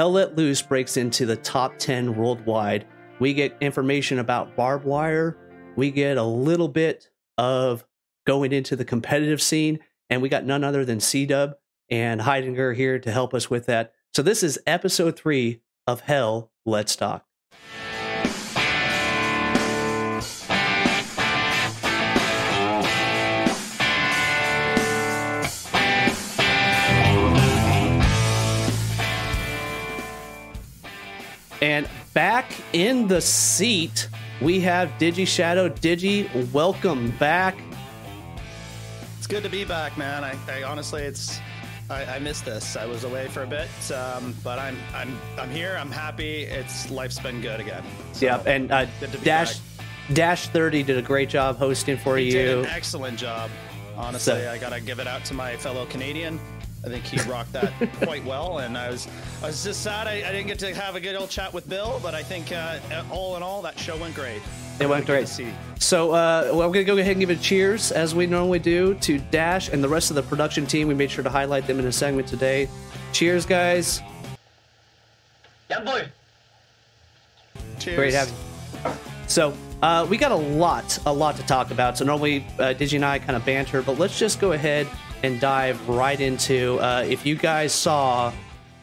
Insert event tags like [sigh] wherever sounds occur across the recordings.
Hell Let Loose breaks into the top 10 worldwide. We get information about barbed wire. We get a little bit of going into the competitive scene. And we got none other than C Dub and Heidinger here to help us with that. So this is episode three of Hell Let's Talk. And back in the seat, we have Digi Shadow. Digi, welcome back. It's good to be back, man. I, I honestly, it's I, I missed this. I was away for a bit, um, but I'm I'm I'm here. I'm happy. It's life's been good again. So, yep, and uh, Dash back. Dash Thirty did a great job hosting for he you. Did an excellent job. Honestly, so, I gotta give it out to my fellow Canadian. I think he rocked that [laughs] quite well, and I was I was just sad I, I, didn't get to have a good old chat with Bill, but I think uh, all in all that show went great. It went great. So uh, well, I'm gonna go ahead and give a cheers as we normally do to Dash and the rest of the production team. We made sure to highlight them in a segment today. Cheers, guys. Yeah, boy. Cheers. Great having. You. So uh, we got a lot, a lot to talk about. So normally uh, Digi and I kind of banter, but let's just go ahead and dive right into uh, if you guys saw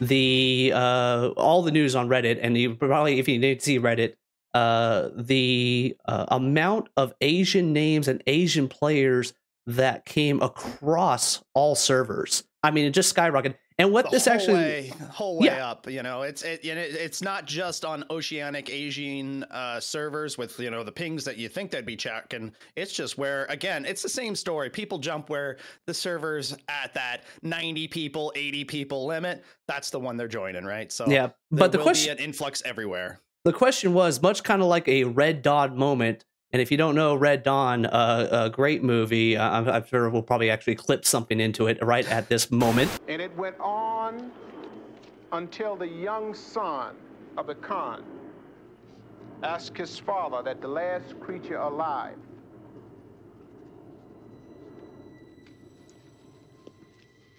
the uh, all the news on Reddit, and you probably if you didn't see Reddit, uh, the uh, amount of Asian names and Asian players that came across all servers. I mean, it just skyrocketed. And what the this actually way, whole way yeah. up, you know, it's it, it's not just on oceanic Asian uh, servers with you know the pings that you think they'd be checking. It's just where again, it's the same story. People jump where the servers at that ninety people, eighty people limit. That's the one they're joining, right? So yeah, but the question an influx everywhere. The question was much kind of like a Red Dawn moment. And if you don't know Red Dawn, uh, a great movie, uh, I'm, I'm, sure we'll probably actually clip something into it right at this moment. And it went on until the young son of the Khan asked his father that the last creature alive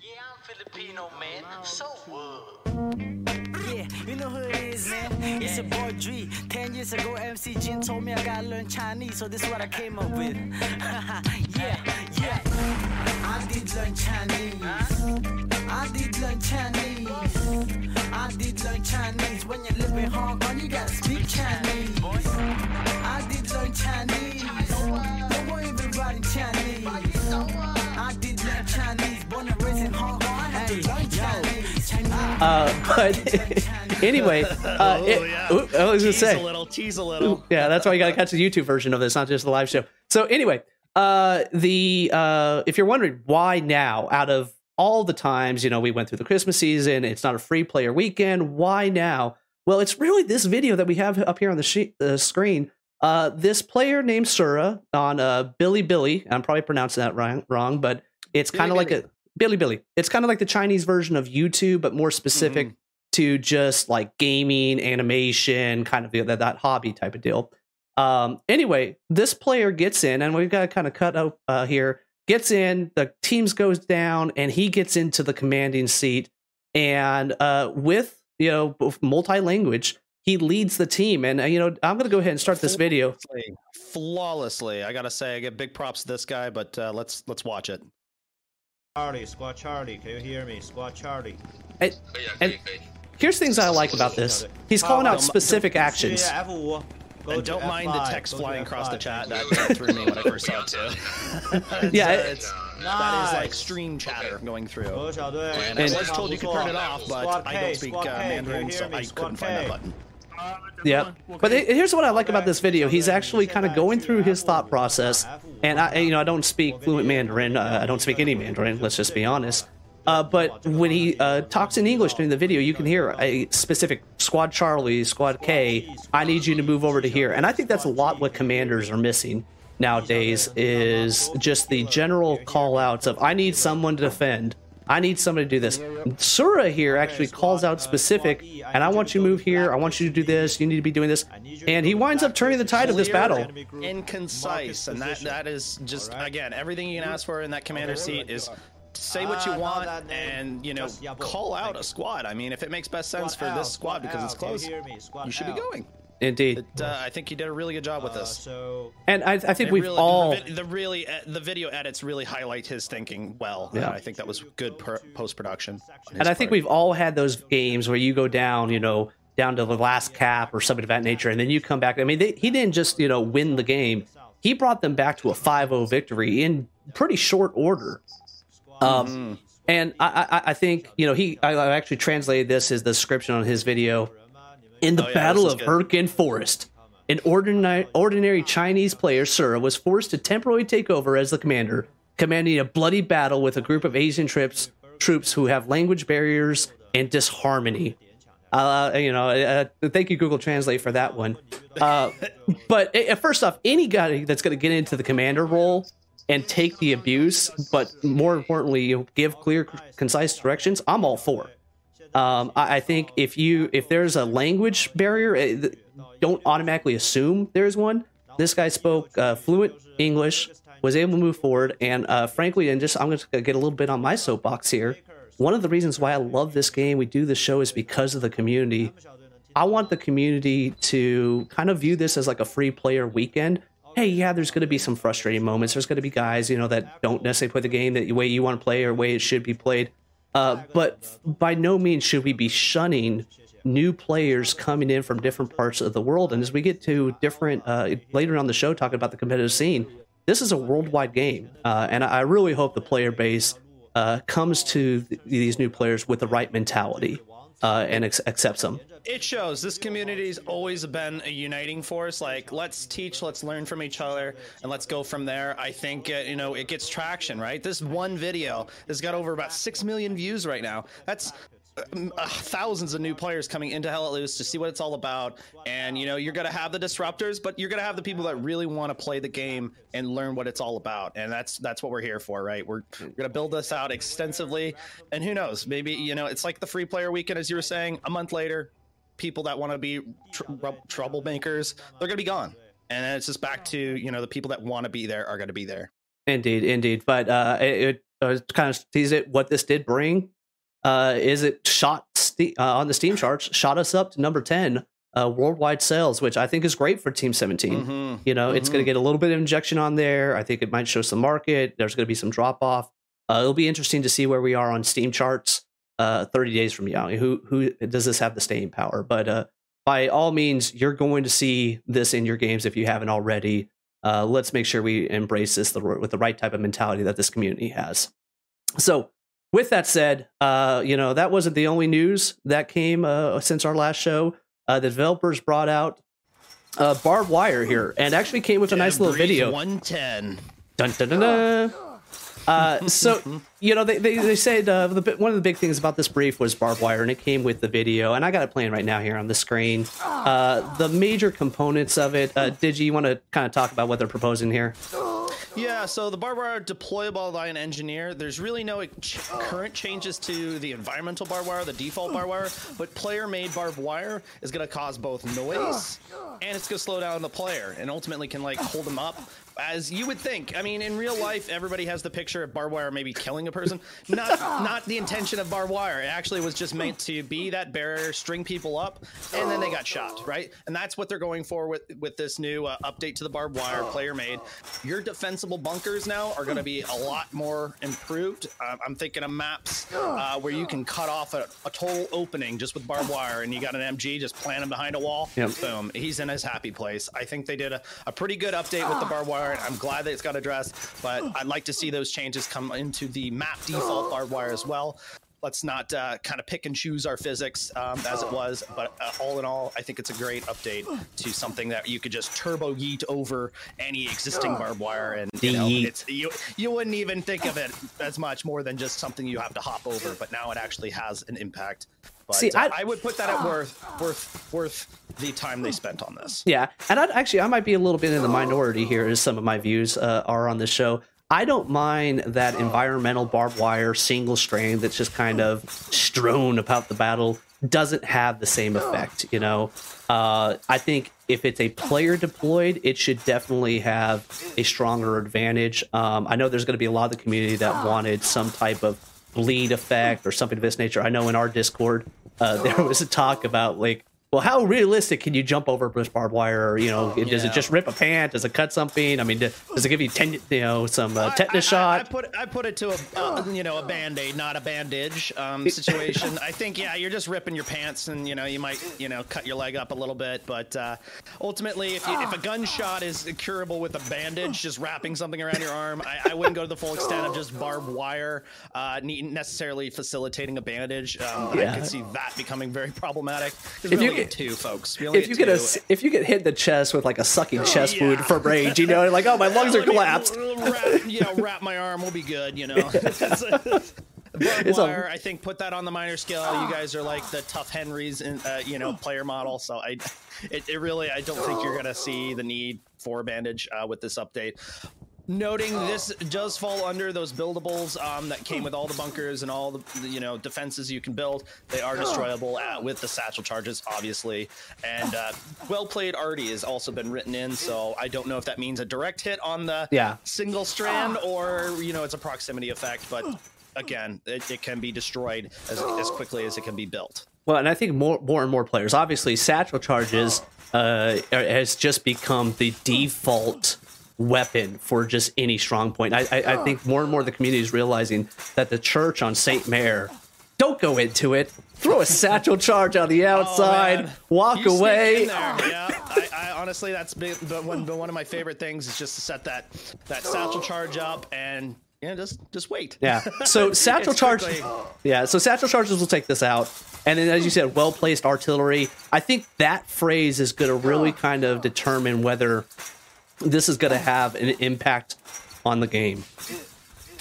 Yeah, I'm Filipino, man. So what? You know who it is, man. It's a boy Dre. Ten years ago, MC Jin told me I gotta learn Chinese, so this is what I came up with. [laughs] yeah, yeah. I did learn Chinese. I did learn Chinese. I did learn Chinese. When you live in Hong Kong, you gotta speak Chinese. I did learn Chinese. No more even writing Chinese. I did learn Chinese. Born and raised in Hong Kong. I had to learn Chinese. Uh, [laughs] but [laughs] anyway, uh, oh, it, yeah. ooh, I was gonna tease say, a little, tease a little. [laughs] yeah, that's why you gotta catch the YouTube version of this, not just the live show. So anyway, uh, the uh, if you're wondering why now, out of all the times, you know, we went through the Christmas season, it's not a free player weekend. Why now? Well, it's really this video that we have up here on the, she- the screen. Uh, this player named Sura on uh, Billy. I'm probably pronouncing that wrong, wrong but it's kind of like a Bilibili. It's kind of like the Chinese version of YouTube, but more specific mm-hmm. to just like gaming, animation, kind of that, that hobby type of deal. Um, anyway, this player gets in, and we've got to kind of cut out uh, here. Gets in, the teams goes down, and he gets into the commanding seat. And uh, with you know multi language, he leads the team. And uh, you know, I'm going to go ahead and start this video flawlessly. flawlessly. I got to say, I get big props to this guy, but uh, let's let's watch it. Charlie, squad Charlie, can you hear me? Squad Charlie. And, and here's things I like about this. He's calling out specific actions. And don't mind the text flying across the chat. That threw me when I first saw it too. [laughs] yeah, it's, that is like stream chatter going through. And I was told you could turn it off, but I don't speak uh, Mandarin, so I couldn't find that button. Yeah, but here's what I like about this video. He's actually kind of going through his thought process, and I, you know, I don't speak fluent Mandarin. Uh, I don't speak any Mandarin. Let's just be honest. Uh, but when he uh, talks in English during the video, you can hear a specific Squad Charlie, Squad K. I need you to move over to here, and I think that's a lot what commanders are missing nowadays. Is just the general call outs of I need someone to defend. I need somebody to do this. Sura here actually calls out specific, and I want you to move here. I want you to do this. You need to be doing this. And he winds up turning the tide of this battle. And concise. And that, that is just, again, everything you can ask for in that commander seat is say what you Ah, want and you know call out a squad. I mean, if it makes best sense for this squad squad because it's L, can you close, hear me? Squad you should be going. Indeed. But, uh, I think you did a really good job with Uh, this. so And I, I think we've really, all the, the really uh, the video edits really highlight his thinking well. Yeah. and I think that was good post production. and I think we've all had those games where you go down, you know, down to the last cap or something of that nature, and then you come back. I mean, they, he didn't just you know win the game; he brought them back to a 5-0 victory in pretty short order. Um, and I, I, I think you know he I, I actually translated this as the description on his video. In the Oh, yeah, Battle of good. Hürtgen Forest, an ordinary, ordinary Chinese player, Sura, was forced to temporarily take over as the commander, commanding a bloody battle with a group of Asian troops, troops who have language barriers and disharmony. Uh, you know, uh, thank you, Google Translate, for that one. Uh, but uh, first off, any guy that's going to get into the commander role and take the abuse, but more importantly, give clear, concise directions, I'm all for. Um, I, I think if you if there's a language barrier, eh, don't automatically assume there's one. This guy spoke uh, fluent English, was able to move forward, and uh, frankly, and just I'm going to get a little bit on my soapbox here. One of the reasons why I love this game, we do this show, is because of the community. I want the community to kind of view this as like a free player weekend. Hey, yeah, there's going to be some frustrating moments. There's going to be guys, you know, that don't necessarily play the game the way you want to play or way it should be played. Uh, but by no means should we be shunning new players coming in from different parts of the world. And as we get to different uh, later on the show, talking about the competitive scene, this is a worldwide game, uh, and I really hope the player base uh, comes to th- these new players with the right mentality uh, and ex- accepts them. it shows this community's always been a uniting force. Like let's teach let's learn from each other and let's go from there. I think uh, you know it gets traction right? This one video has got over about 6 million views right now. That's uh, thousands of new players coming into Hell Let Loose to see what it's all about. And, you know, you're going to have the disruptors, but you're going to have the people that really want to play the game and learn what it's all about. And that's that's what we're here for, right? We're, we're going to build this out extensively. And who knows? Maybe, you know, it's like the free player weekend, as you were saying, a month later, people that want to be tr- troublemakers, they're going to be gone. And then it's just back to, you know, the people that want to be there are going to be there. Indeed, indeed. But uh, it, it uh, kind of sees it. What this did bring uh, is it shot Ste- uh, on the Steam charts, shot us up to number ten uh, worldwide sales, which I think is great for Team 17. Mhm. You know, it's going to get a little bit of injection on there. I think it might show some market. There's going to be some drop off. Uh, it'll be interesting to see where we are on Steam charts uh, 30 days from now. Who who does this have the staying power? But uh, by all means, you're going to see this in your games if you haven't already. Uh, let's make sure we embrace this the, with the right type of mentality that this community has. So, with that said, uh, you know that wasn't the only news that came uh, since our last show. Uh, the developers brought out uh, barbed wire here, and actually came with a nice little video. 110. Dun, dun, dun, dun. [gasps] Uh, so you know they they, they said uh, the, one of the big things about this brief was barbed wire, and it came with the video, and I got it playing right now here on the screen. Uh, the major components of it. Uh, Digi, you want to kind of talk about what they're proposing here? Yeah, so the barbed wire deployable by an engineer. There's really no ch- current changes to the environmental barbed wire, the default barbed wire, but player-made barbed wire is going to cause both noise [gasps] and it's going to slow down the player and ultimately can like hold them up. As you would think, I mean, in real life, everybody has the picture of barbed wire maybe killing a person. Not, [laughs] not the intention of barbed wire. It actually was just meant to be that barrier, string people up, and then they got shot, right? And that's what they're going for with with this new uh, update to the barbed wire, player made. Your defensible bunkers now are going to be a lot more improved. Uh, I'm thinking of maps uh, where you can cut off a, a total opening just with barbed wire, and you got an MG just plant him behind a wall. Yep. Boom, he's in his happy place. I think they did a, a pretty good update with the barbed wire. I'm glad that it's got addressed, but I'd like to see those changes come into the map default barbed wire as well. Let's not uh, kind of pick and choose our physics um, as it was, but uh, all in all, I think it's a great update to something that you could just turbo yeet over any existing barbed wire, and you know, it's you you wouldn't even think of it as much more than just something you have to hop over, but now it actually has an impact. But See, uh, I- I would put that at worth worth worth the time they spent on this. Yeah, and I'd actually I might be a little bit in the minority here as some of my views uh, are on this show. I don't mind that environmental barbed wire single strand that's just kind of strewn about the battle doesn't have the same effect. You know, uh, I think if it's a player deployed, it should definitely have a stronger advantage. Um, I know there's going to be a lot of the community that wanted some type of bleed effect or something of this nature. I know in our Discord uh, there [laughs] was a talk about like well, how realistic can you jump over barbed wire? Or, you know, does Yeah. it just rip a pant? Does it cut something? I mean, does it give you ten, you know, some uh, tetanus I, I, I shot? put I put it to a uh, you know a band aid, not a bandage um, [laughs] situation. I think yeah, you're just ripping your pants, and you know you might you know cut your leg up a little bit, but uh, ultimately, if you, if a gunshot is curable with a bandage, just wrapping something around your arm, I, I wouldn't go to the full extent of just barbed wire, uh, ne- necessarily facilitating a bandage. Um, Yeah. I could see that becoming very problematic. If we you only get- get two folks. We only If you get a, if you get hit in the chest with like a sucking chest yeah. wound from rage, you know, like oh my lungs are [laughs] me collapsed. Wrap, you know, wrap my arm. We'll be good. You know. [laughs] Barbed It's a- wire. I think put that on the minor scale. You guys are like the tough Henrys, in, uh, you know, player model. So I, it, it really, I don't think you're gonna see the need for bandage uh, with this update. Noting this does fall under those buildables um, that came with all the bunkers and all the you know defenses you can build. They are destroyable uh, with the satchel charges, obviously. And uh, well played, Artie has also been written in. So I don't know if that means a direct hit on the Yeah. single strand or you know it's a proximity effect. But again, it, it can be destroyed as, as quickly as it can be built. Well, and I think more, more and more players. Obviously, satchel charges uh, has just become the default weapon for just any strong point. I, I, I think more and more the community is realizing that the church on Sainte-Mère, don't go into it. Throw a satchel charge on the oh, outside. Oh, walk You away. Yeah, I, I honestly, that's been the one, the one of my favorite things is just to set that that satchel charge up and yeah, just just wait. Yeah. So [laughs] satchel It's charge. quickly- Yeah. So satchel charges will take this out, and then as you said, well placed artillery. I think that phrase is going to really kind of determine whether this is going to have an impact on the game.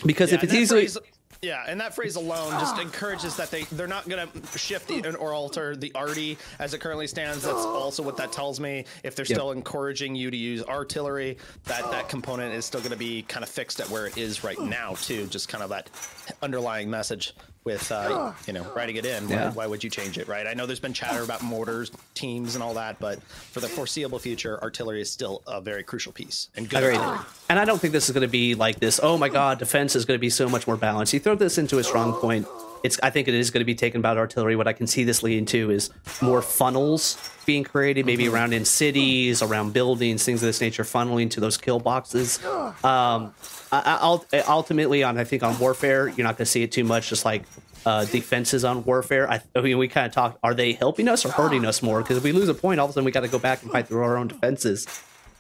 Because Yeah, if it's and easily phrase- yeah, and that phrase alone just ah. encourages that they they're not gonna shift the, or alter the arty as it currently stands. That's [gasps] also what that tells me. If they're Yep. still encouraging you to use artillery, that that component is still gonna be kind of fixed at where it is right now too. Just kind of that underlying message with uh, [sighs] you know writing it in. Why, Yeah. why would you change it, right? I know there's been chatter about mortars, teams, and all that, but for the foreseeable future, artillery is still a very crucial piece and good. Agreed. artillery. And I don't think this is going to be like this. Oh my God, defense is going to be so much more balanced. You throw this into a strong point. It's. I think it is going to be taken about artillery. What I can see this leading to is more funnels being created, maybe around in cities, around buildings, things of this nature, funneling to those kill boxes. [sighs] Um, I, I- ult- ultimately, on I think on warfare, you're not going to see it too much. Just like uh, defenses on warfare. I, I mean, we kind of talked. Are they helping us or hurting [sighs] us more? Because if we lose a point, all of a sudden we got to go back and fight through our own defenses.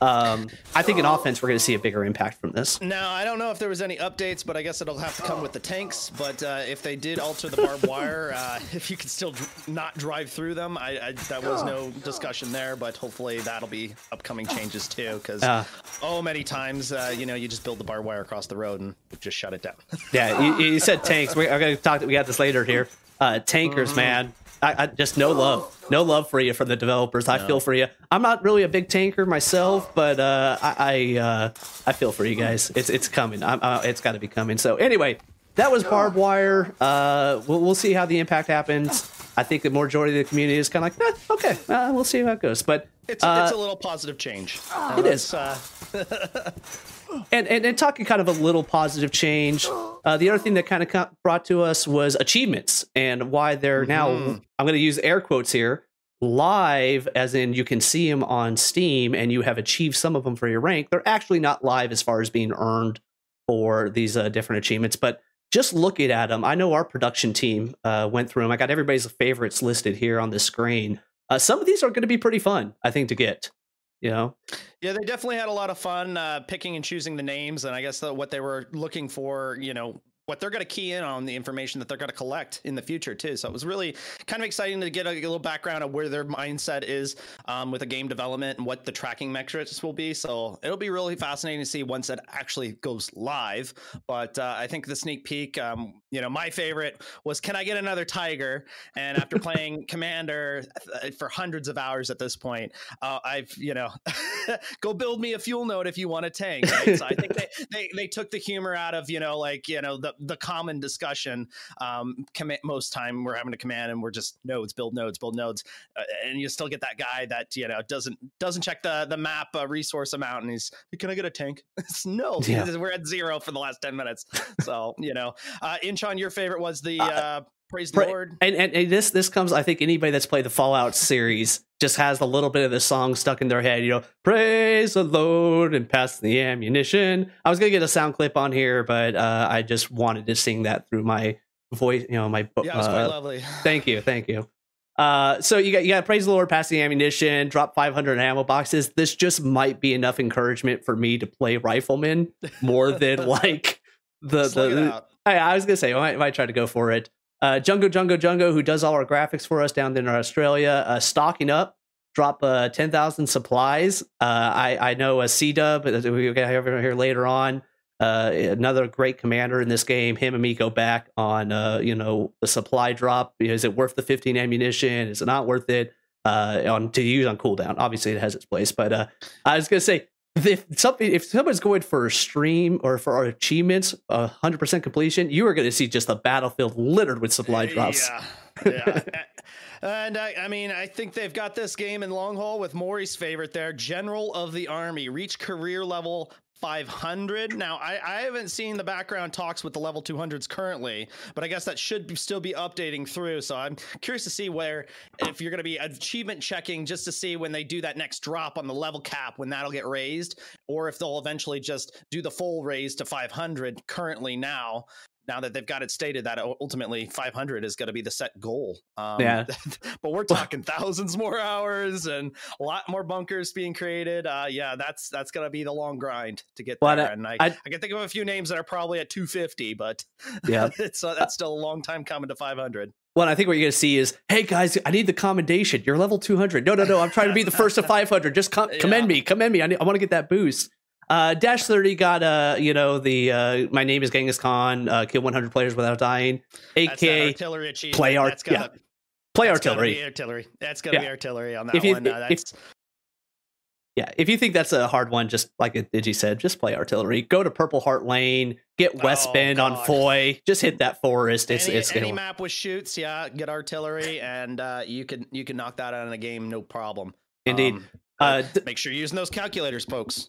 Um, I think in offense, we're going to see a bigger impact from this. Now, I don't know if there was any updates, but I guess it'll have to come with the tanks. But uh, if they did alter the barbed wire, [laughs] uh, if you could still dr- not drive through them, I, I that was no discussion there. But hopefully that'll be upcoming changes too, because Uh. oh, many times uh, you know you just build the barbed wire across the road and just shut it down. Yeah, you, you said tanks. We, I'm going to talk. We got this later here. Uh, tankers, man. I, I just no love, no love for you from the developers. I feel for you. I'm not really a big tanker myself, but uh, I I, uh, I feel for you guys. It's it's coming. I'm, uh, it's got to be coming. So anyway, that was barbed wire. Uh, we'll we'll see how the impact happens. I think the majority of the community is kind of like, eh, okay, uh, we'll see how it goes. But It's uh, it's a little positive change. it is. [laughs] And, and and talking kind of a little positive change. Uh, the other thing that kind of brought to us was achievements and why they're now. I'm going to use air quotes here. Live, as in you can see them on Steam, and you have achieved some of them for your rank. They're actually not live as far as being earned for these uh, different achievements, but just looking at them, I know our production team uh, went through them. I got everybody's favorites listed here on the screen. Uh, some of these are going to be pretty fun, I think, to get. You know, Yeah, they definitely had a lot of fun uh, picking and choosing the names, and I guess the, what they were looking for, you know, what they're going to key in on the information that they're going to collect in the future too. So it was really kind of exciting to get a, little background of where their mindset is um, with the game development and what the tracking metrics will be. So it'll be really fascinating to see once it actually goes live. But uh, I think the sneak peek, um, you know, my favorite was, can I get another tiger? And after [laughs] playing Commander uh, for hundreds of hours at this point, uh, I've you know [laughs] go build me a fuel node if you want a tank. Right? so I think they, they they took the humor out of you know like you know the the common discussion. Um, commit most time we're having a command and we're just nodes, build nodes, build nodes, uh, and you still get that guy that you know doesn't doesn't check the the map uh, resource amount, and he's can I get a tank? [laughs] no, Yeah. we're at zero for the last ten minutes. So you know, uh, Inchon, your favorite was the Uh, uh, praise the Pra- Lord. And, and and this this comes. I think anybody that's played the Fallout series just has a little bit of the song stuck in their head. You know, praise the Lord and pass the ammunition. I was gonna get a sound clip on here, but uh, I just wanted to sing that through my voice. You know, my Yeah, it was quite uh, lovely. [laughs] Thank you, thank you. Uh, so you got you got praise the Lord, pass the ammunition, drop 500 ammo boxes. This just might be enough encouragement for me to play rifleman more than [laughs] like the Slug the. I, I was gonna say I might, might try to go for it. Uh, Jungo Jungo Jungo, who does all our graphics for us down in Australia, uh, stocking up. Drop uh, 10,000 supplies. Uh, I, I know a C Dub, we got over here later on. Uh, another great commander in this game. Him and me go back on, uh, you know, the supply drop. Is it worth the 15 ammunition? Is it not worth it? Uh, on to use on cooldown. Obviously, it has its place, but uh, I was gonna say if something if someone's going for a stream or for our achievements, hundred percent completion, you are going to see just a battlefield littered with supply drops. Yeah, [laughs] yeah. and I, I mean, I think they've got this game in long haul with Maury's favorite there, General of the Army, reach career level 500. Now, I, I haven't seen the background talks with the level 200s currently, but I guess that should be, still be updating through. So I'm curious to see where, if you're going to be achievement checking just to see when they do that next drop on the level cap, when that'll get raised, or if they'll eventually just do the full raise to 500 currently now. Now that they've got it stated that ultimately 500 is going to be the set goal. Um, Yeah. [laughs] but we're talking thousands more hours and a lot more bunkers being created. Uh, yeah, that's that's going to be the long grind to get Well, there. I- and I, I- I, can think of a few names that are probably at 250, but [laughs] Yeah. it's uh, that's still a long time coming to 500. Well, I think what you're going to see is, hey guys, I need the commendation. You're level 200. No, no, no. I'm trying to be the first to [laughs] 500. Just com- Yeah. commend me, commend me. I, need, I want to get that boost. Uh, Dash 30 got uh, you know, the uh, my name is Genghis Khan. Uh, kill 100 players without dying. AK artillery achievement. play art- That's gotta, play that's artillery. artillery. That's going to Yeah. be artillery on that If you- one. Uh, if- Yeah, if you think that's a hard one, just like Digi said, just play artillery. Go to Purple Heart Lane, get West Oh, Bend on Foy, just hit that forest. It's any, it's any map with shoots, yeah, get artillery, and uh, you can you can knock that out in a game, no problem. Indeed. Um, Uh, make sure you're using those calculators, folks.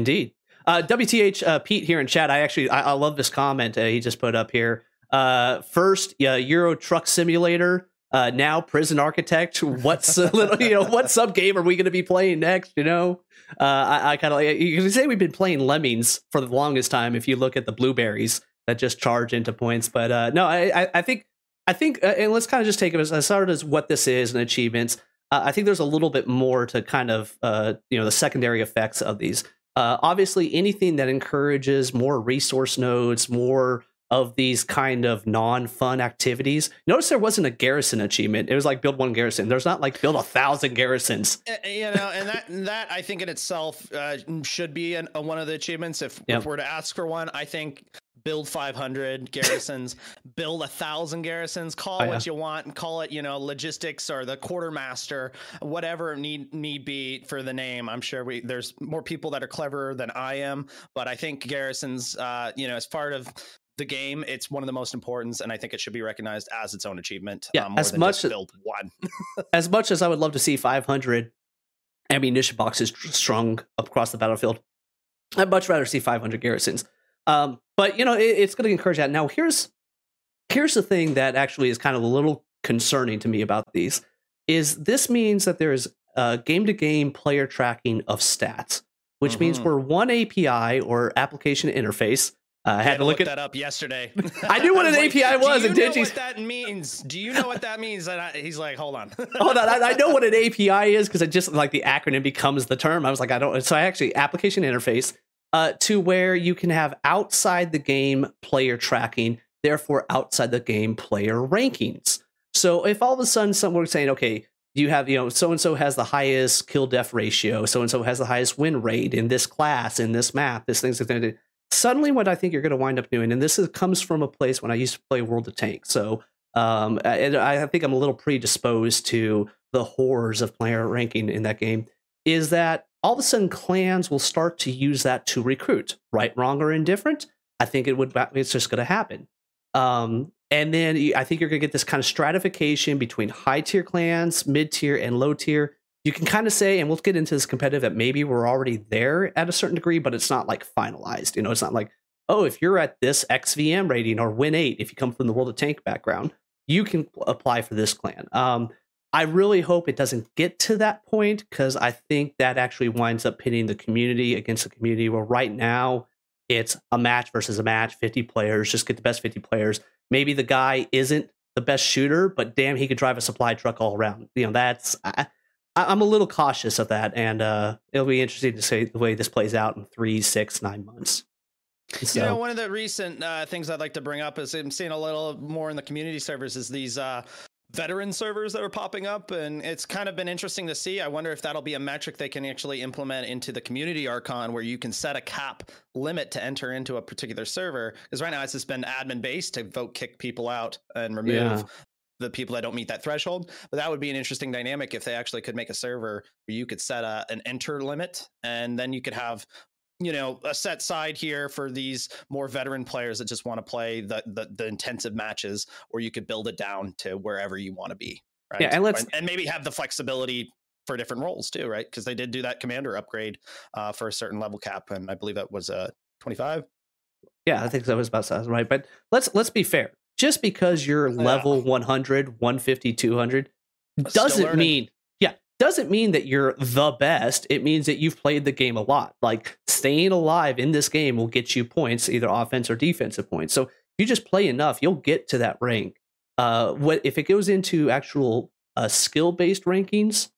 Indeed. Uh, WTH uh, Pete here in chat. I actually I, I love this comment uh, he just put up here. Uh, first, Euro Truck Simulator. Uh, now Prison Architect. [laughs] What's a little you know what sub game are we going to be playing next? You know, uh, I, I kind of like you can say we've been playing Lemmings for the longest time. If you look at the blueberries that just charge into points, but no, I, I I think I think and let's kind of just take it as, as sort as what this is and achievements. I think there's a little bit more to kind of you know the secondary effects of these. Uh, obviously, anything that encourages more resource nodes, more of these kind of non-fun activities. Notice there wasn't a garrison achievement. It was like build one garrison. There's not like build a thousand garrisons. Uh, you know, and that that I think in itself uh, should be an, uh, one of the achievements. If, Yep. if we're to ask for one, I think build 500 garrisons, [laughs] build a thousand garrisons. Call Oh, what you want, and call it you know logistics or the quartermaster, whatever need need be for the name. I'm sure we there's more people that are cleverer than I am, but I think garrisons, uh, you know, as part of the game, it's one of the most important, and I think it should be recognized as its own achievement. Yeah, um, more as much as- build one. [laughs] As much as I would love to see 500 ammunition boxes strung across the battlefield, I'd much rather see 500 garrisons. Um, but you know, it, it's going to encourage that. Now, here's here's the thing that actually is kind of a little concerning to me about these is this means that there is game to game player tracking of stats, which means Mhm. we're one API or application interface. Uh, I had to look at that up yesterday. [laughs] I knew what [laughs] an like, API was, Do you and know Digi's- what that means? Do you know what that means? And I, he's like, hold on. Hold on, I, I know what an [laughs] API is because it just like the acronym becomes the term. I was like, I don't. So I actually application interface uh, to where you can have outside the game player tracking, therefore outside the game player rankings. So if all of a sudden someone's saying, okay, you have you know so and so has the highest kill death ratio, so and so has the highest win rate in this class, in this map, this thing's going to suddenly what I think you're going to wind up doing, and this is, comes from a place when I used to play World of Tanks. So um, and I think I'm a little predisposed to the horrors of player ranking in that game. Is that all of a sudden clans will start to use that to recruit, right, wrong, or indifferent? I think it would. It's just going to happen. Um, and then I think you're going to get this kind of stratification between high tier clans, mid tier, and low tier. You can kind of say, and we'll get into this competitive, that maybe we're already there at a certain degree, but it's not like finalized. You know, it's not like, oh, if you're at this XVM rating or Win 8, if you come from the World of Tank background, you can apply for this clan. Um, I really hope it doesn't get to that point because I think that actually winds up pitting the community against the community. Where right now it's a match versus a match, 50 players, just get the best 50 players. Maybe the guy isn't the best shooter, but damn, he could drive a supply truck all around. You know, that's I, I'm a little cautious of that, and uh, it'll be interesting to see the way this plays out in three, six, nine months. So, You know, one of the recent uh, things I'd like to bring up is I'm seeing a little more in the community servers is these uh, veteran servers that are popping up, and it's kind of been interesting to see. I wonder if that'll be a metric they can actually implement into the community RCON, where you can set a cap limit to enter into a particular server. Because right now it's just been admin based to vote kick people out and remove. Yeah. The people that don't meet that threshold, but that would be an interesting dynamic if they actually could make a server where you could set a, an enter limit, and then you could have you know a set side here for these more veteran players that just want to play the, the the intensive matches or you could build it down to wherever you want to be right Yeah, and let's- and, maybe have the flexibility for different roles too right because they did do that commander upgrade uh, for a certain level cap and i believe that was uh 25 Yeah, I think that was about sounds right. But let's let's be fair. Just because you're Yeah. level 100, 150, 200 doesn't mean doesn't mean that you're the best. It means that you've played the game a lot. Like staying alive in this game will get you points, either offense or defensive points. So if you just play enough, you'll get to that rank. Uh, what if it goes into actual uh, skill based rankings?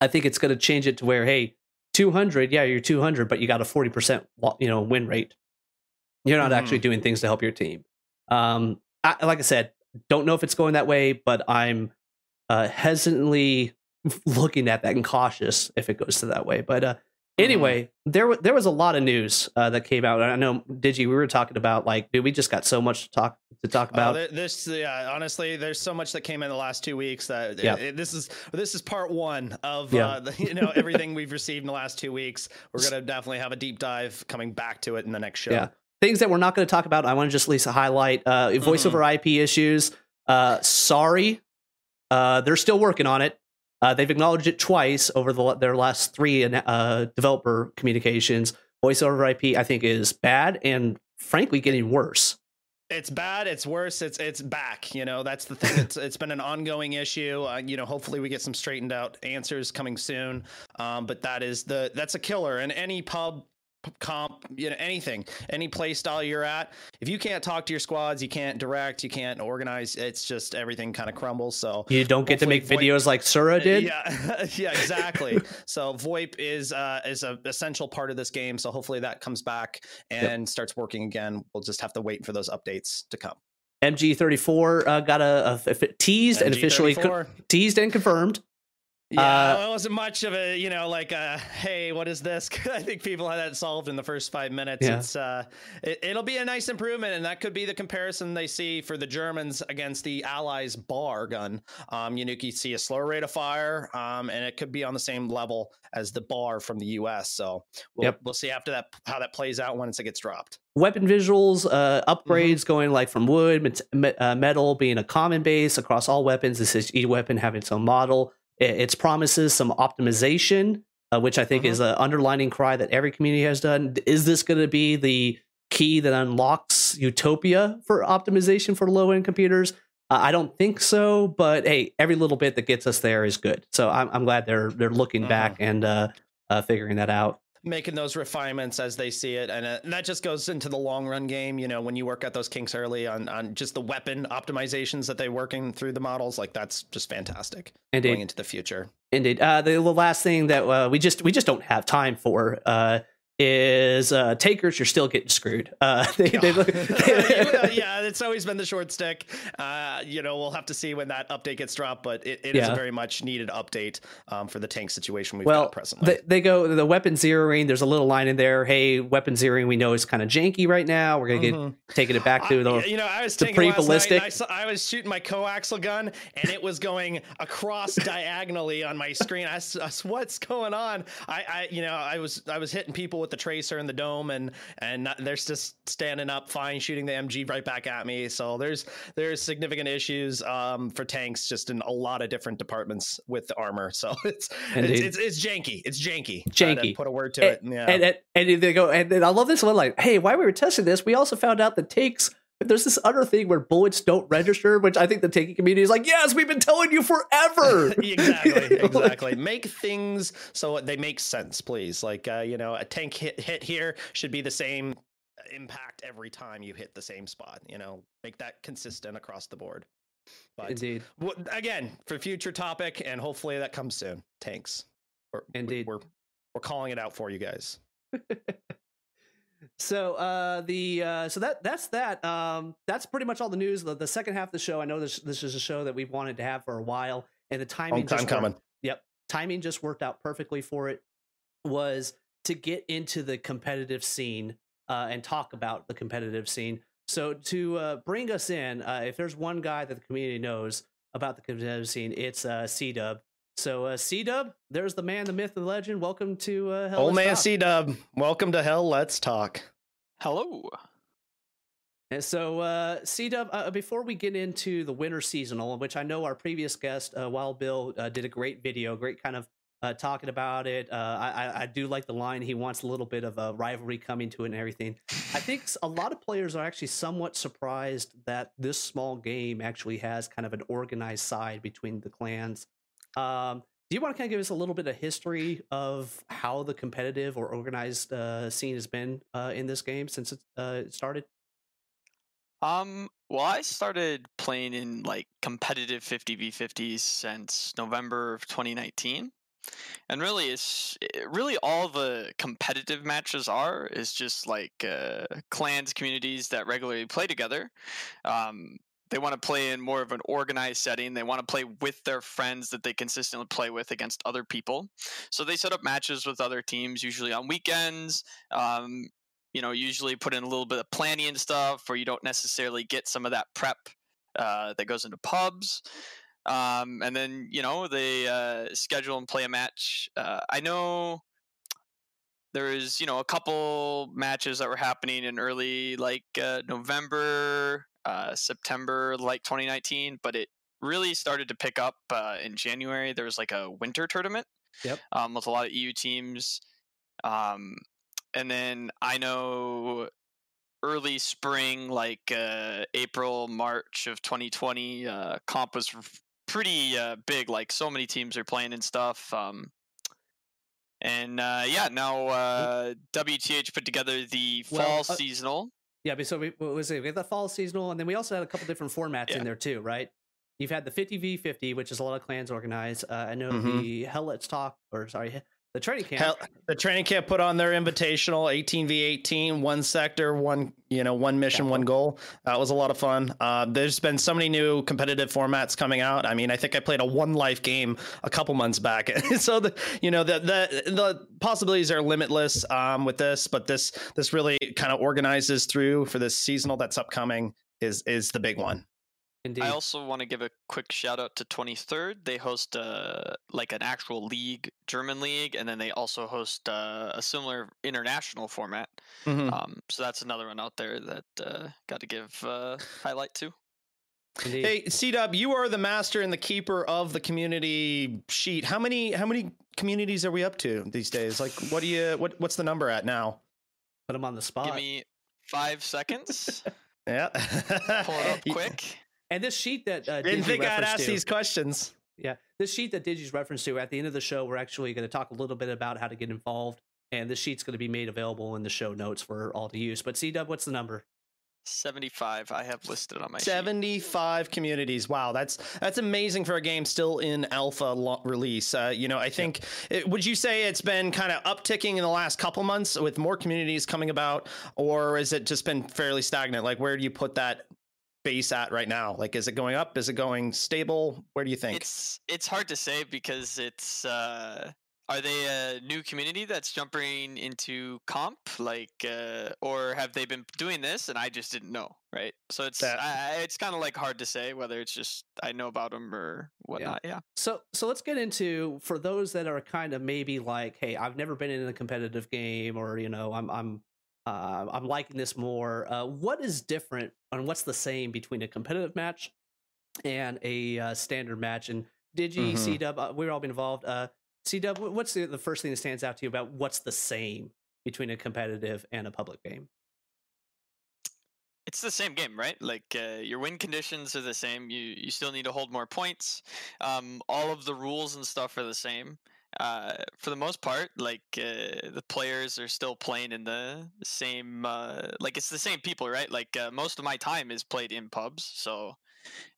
I think it's going to change it to where hey, 200, yeah, you're 200, but you got a 40% you know win rate. You're not Mhm. actually doing things to help your team. Um, I, like I said, don't know if it's going that way, but I'm uh, hesitantly [laughs] looking at that and cautious if it goes to that way. But uh, Mm-hmm. anyway, there there was a lot of news uh, that came out. I know, Digi, we were talking about like, dude, we just got so much to talk to talk Uh, about. th- this, yeah, honestly, there's so much that came in the last two weeks that Yeah. it- this is this is part one of Yeah. uh, the, [laughs] you know everything we've received in the last two weeks. We're gonna definitely have a deep dive coming back to it in the next show. Yeah. Things that we're not going to talk about. I want to just at least highlight uh, voice over IP issues. Uh, sorry, uh, they're still working on it. Uh, they've acknowledged it twice over the, their last three uh, developer communications. Voice over IP, I think, is bad and frankly getting worse. It's bad. It's worse. It's it's back. You know that's the thing. [laughs] It's it's been an ongoing issue. Uh, you know, hopefully we get some straightened out answers coming soon. Um, but that is the that's a killer. And any pub comp, you know, anything, any play style you're at, if you can't talk to your squads, you can't direct, you can't organize. It's just everything kind of crumbles. So You don't get to make VoIP- videos like Sura did. yeah, [laughs] yeah, exactly. so VoIP is uh, is a essential part of this game. So hopefully that comes back and starts working again. We'll just have to wait for those updates to come. MG34 uh, got a, a, a teased and officially co- teased and confirmed. Yeah, Uh, it wasn't much of a, you know, like, uh, hey, what is this? [laughs] I think people had that solved in the first five minutes. Yeah. It's, uh, it, it'll be a nice improvement, and that could be the comparison they see for the Germans against the Allies' BAR gun. Um, you know, you can see a slower rate of fire, um, and it could be on the same level as the BAR from the U.S. So we'll, Yep. we'll see after that how that plays out once it gets dropped. weapon visuals, uh, Mm-hmm. upgrades going like from wood, met- uh, metal being a common base across all weapons. This is each weapon having its own model. It, it's promises some optimization, uh, which I think Mhm. is an underlining cry that every community has done. Is this going to be the key that unlocks utopia for optimization for low end computers? Uh, I don't think so, but hey, every little bit that gets us there is good. So I'm, I'm glad they're they're looking Mhm. back and uh, uh, figuring that out. Making those refinements as they see it and, uh, and that just goes into the long run game you know when you work out those kinks early on on just the weapon optimizations that they're working through the models like that's just fantastic Indeed. going into the future Indeed. Uh, the, the last thing that uh, we just we just don't have time for uh, is uh, takers. You're still getting screwed. Uh, [laughs] they, they look, [laughs] [laughs] yeah it's always been the short stick uh, you know we'll have to see when that update gets dropped but it, it is Yeah. a very much needed update um, for the tank situation we've well, got presently they, they go the weapon zeroing. There's a little line in there. Hey, weapon zeroing. We know is kind of janky right now. We're gonna get Mhm. taking it back to I- the. you know, I was the night pre-ballistic. I, saw, I was shooting my coaxial gun, and it was going across diagonally on my screen. I, I what's going on? I, I, you know, I was I was hitting people with the tracer in the dome, and and not, they're just standing up fine, shooting the MG right back at me. So there's there's significant issues um, for tanks just in a lot of different departments with the armor. So [laughs] it's it's, it's it's janky. It's janky. Janky. Put a word to and, it. Yeah. and, and, and they go, and, and I love this one. Like, hey, while we were testing this, we also found out the takes. There's this other thing where bullets don't register, which I think the taking community is like, yes, we've been telling you forever. [laughs] exactly [laughs] exactly make things so they make sense please like uh, you know a tank hit hit here should be the same impact every time you hit the same spot you know make that consistent across the board but Indeed. again for future topic and hopefully that comes soon tanks we're, Indeed. we're we're calling it out for you guys [laughs] So uh the uh so that that's that. Um that's pretty much all the news. The, the second half of the show I know this this is a show that we've wanted to have for a while and the timing long time just coming. worked, yep timing just worked out perfectly for it was to get into the competitive scene uh and talk about the competitive scene. So to uh bring us in uh if there's one guy that the community knows about the competitive scene it's uh C-Dub so uh C-Dub there's the man the myth the legend welcome to uh Hell old Let's man c-dub welcome to hell let's talk Hello. And so, uh, C Dub, uh, before we get into the winter seasonal, which I know our previous guest, uh, Wild Bill, uh, did a great video, great kind of uh, talking about it. Uh, I, I- I do like the line he wants a little bit of a rivalry coming to it and everything. I think a lot of players are actually somewhat surprised that this small game actually has kind of an organized side between the clans. Um, do you want to kind of give us a little bit of history of how the competitive or organized uh, scene has been uh, in this game since it uh, it started? Um, well, I started playing in like competitive 50v50s since November of 2019. And really, it's really all the competitive matches are is just like uh, clans, communities that regularly play together. Um, they want to play in more of an organized setting. They want to play with their friends that they consistently play with against other people. So they set up matches with other teams, usually on weekends. Um, you know, usually put in a little bit of planning and stuff, or you don't necessarily get some of that prep uh, that goes into pubs. Um, and then you know they uh, schedule and play a match. Uh, I know there is you know a couple matches that were happening in early like uh, November, uh, September, like 2019, but it really started to pick up uh, in January. There was like a winter tournament. Yep. Um, with a lot of EU teams. Um, and then I know early spring, like uh, April, March of 2020, uh, comp was pretty uh, big. Like so many teams are playing and stuff. Um, and uh, yeah, now uh, WTH put together the Well, fall uh, seasonal. Yeah, but so we, what was it? We had the fall seasonal, and then we also had a couple different formats Yeah. in there too, right? You've had the 50v50, which is a lot of clans organized. Uh, I know Mhm. the Hell Let's Talk, or sorry, the training camp. Hell, the training camp put on their invitational 18 v 18, one sector, one you know, one mission, one goal. That was a lot of fun. Uh, there's been so many new competitive formats coming out. I mean, I think I played a one life game a couple months back, [laughs] so the you know the the the possibilities are limitless um, with this. But this this really kind of organizes through for this seasonal that's upcoming is is the big one. Indeed. I also want to give a quick shout out to 23rd. They host uh, like an actual league, German league, and then they also host uh, a similar international format. Mhm. Um, so that's another one out there that uh, got to give uh, highlight to. Indeed. Hey, C Dub, you are the master and the keeper of the community sheet. How many how many communities are we up to these days? Like, what do you what what's the number at now? Put them on the spot. Give me five seconds. [laughs] Yeah, Pull it up [laughs] You- quick. And this sheet that uh, Didn't Digi think I'd ask to, these questions. Yeah, this sheet that Digi's referenced to at the end of the show, we're actually going to talk a little bit about how to get involved, and this sheet's going to be made available in the show notes for all to use. But C Dub, what's the number? 75 I have listed on my sheet. 75 communities. Wow, that's that's amazing for a game still in alpha lo- release. Uh, you know, I think it, would you say it's been kind of upticking in the last couple months with more communities coming about, or has it just been fairly stagnant? Like, where do you put that base at right now? Like, is it going up? Is it going stable? Where do you think? It's it's hard to say because it's uh are they a new community that's jumping into comp like uh, or have they been doing this and i just didn't know right so it's That- I, it's kind of like hard to say whether it's just i know about them or whatnot yeah, So so let's get into for those that are kind of maybe like, hey, I've never been in a competitive game, or you know, I'm I'm uh, I'm liking this more. Uh, what is different and what's the same between a competitive match and a uh, standard match? And Digi, Mhm. C Dub, uh, we've all been involved. Uh, C Dub, what's the, the first thing that stands out to you about what's the same between a competitive and a public game? it's the same game right like uh, your win conditions are the same you you still need to hold more points um, all of the rules and stuff are the same uh, for the most part like uh, the players are still playing in the same uh, like it's the same people right like uh, most of my time is played in pubs so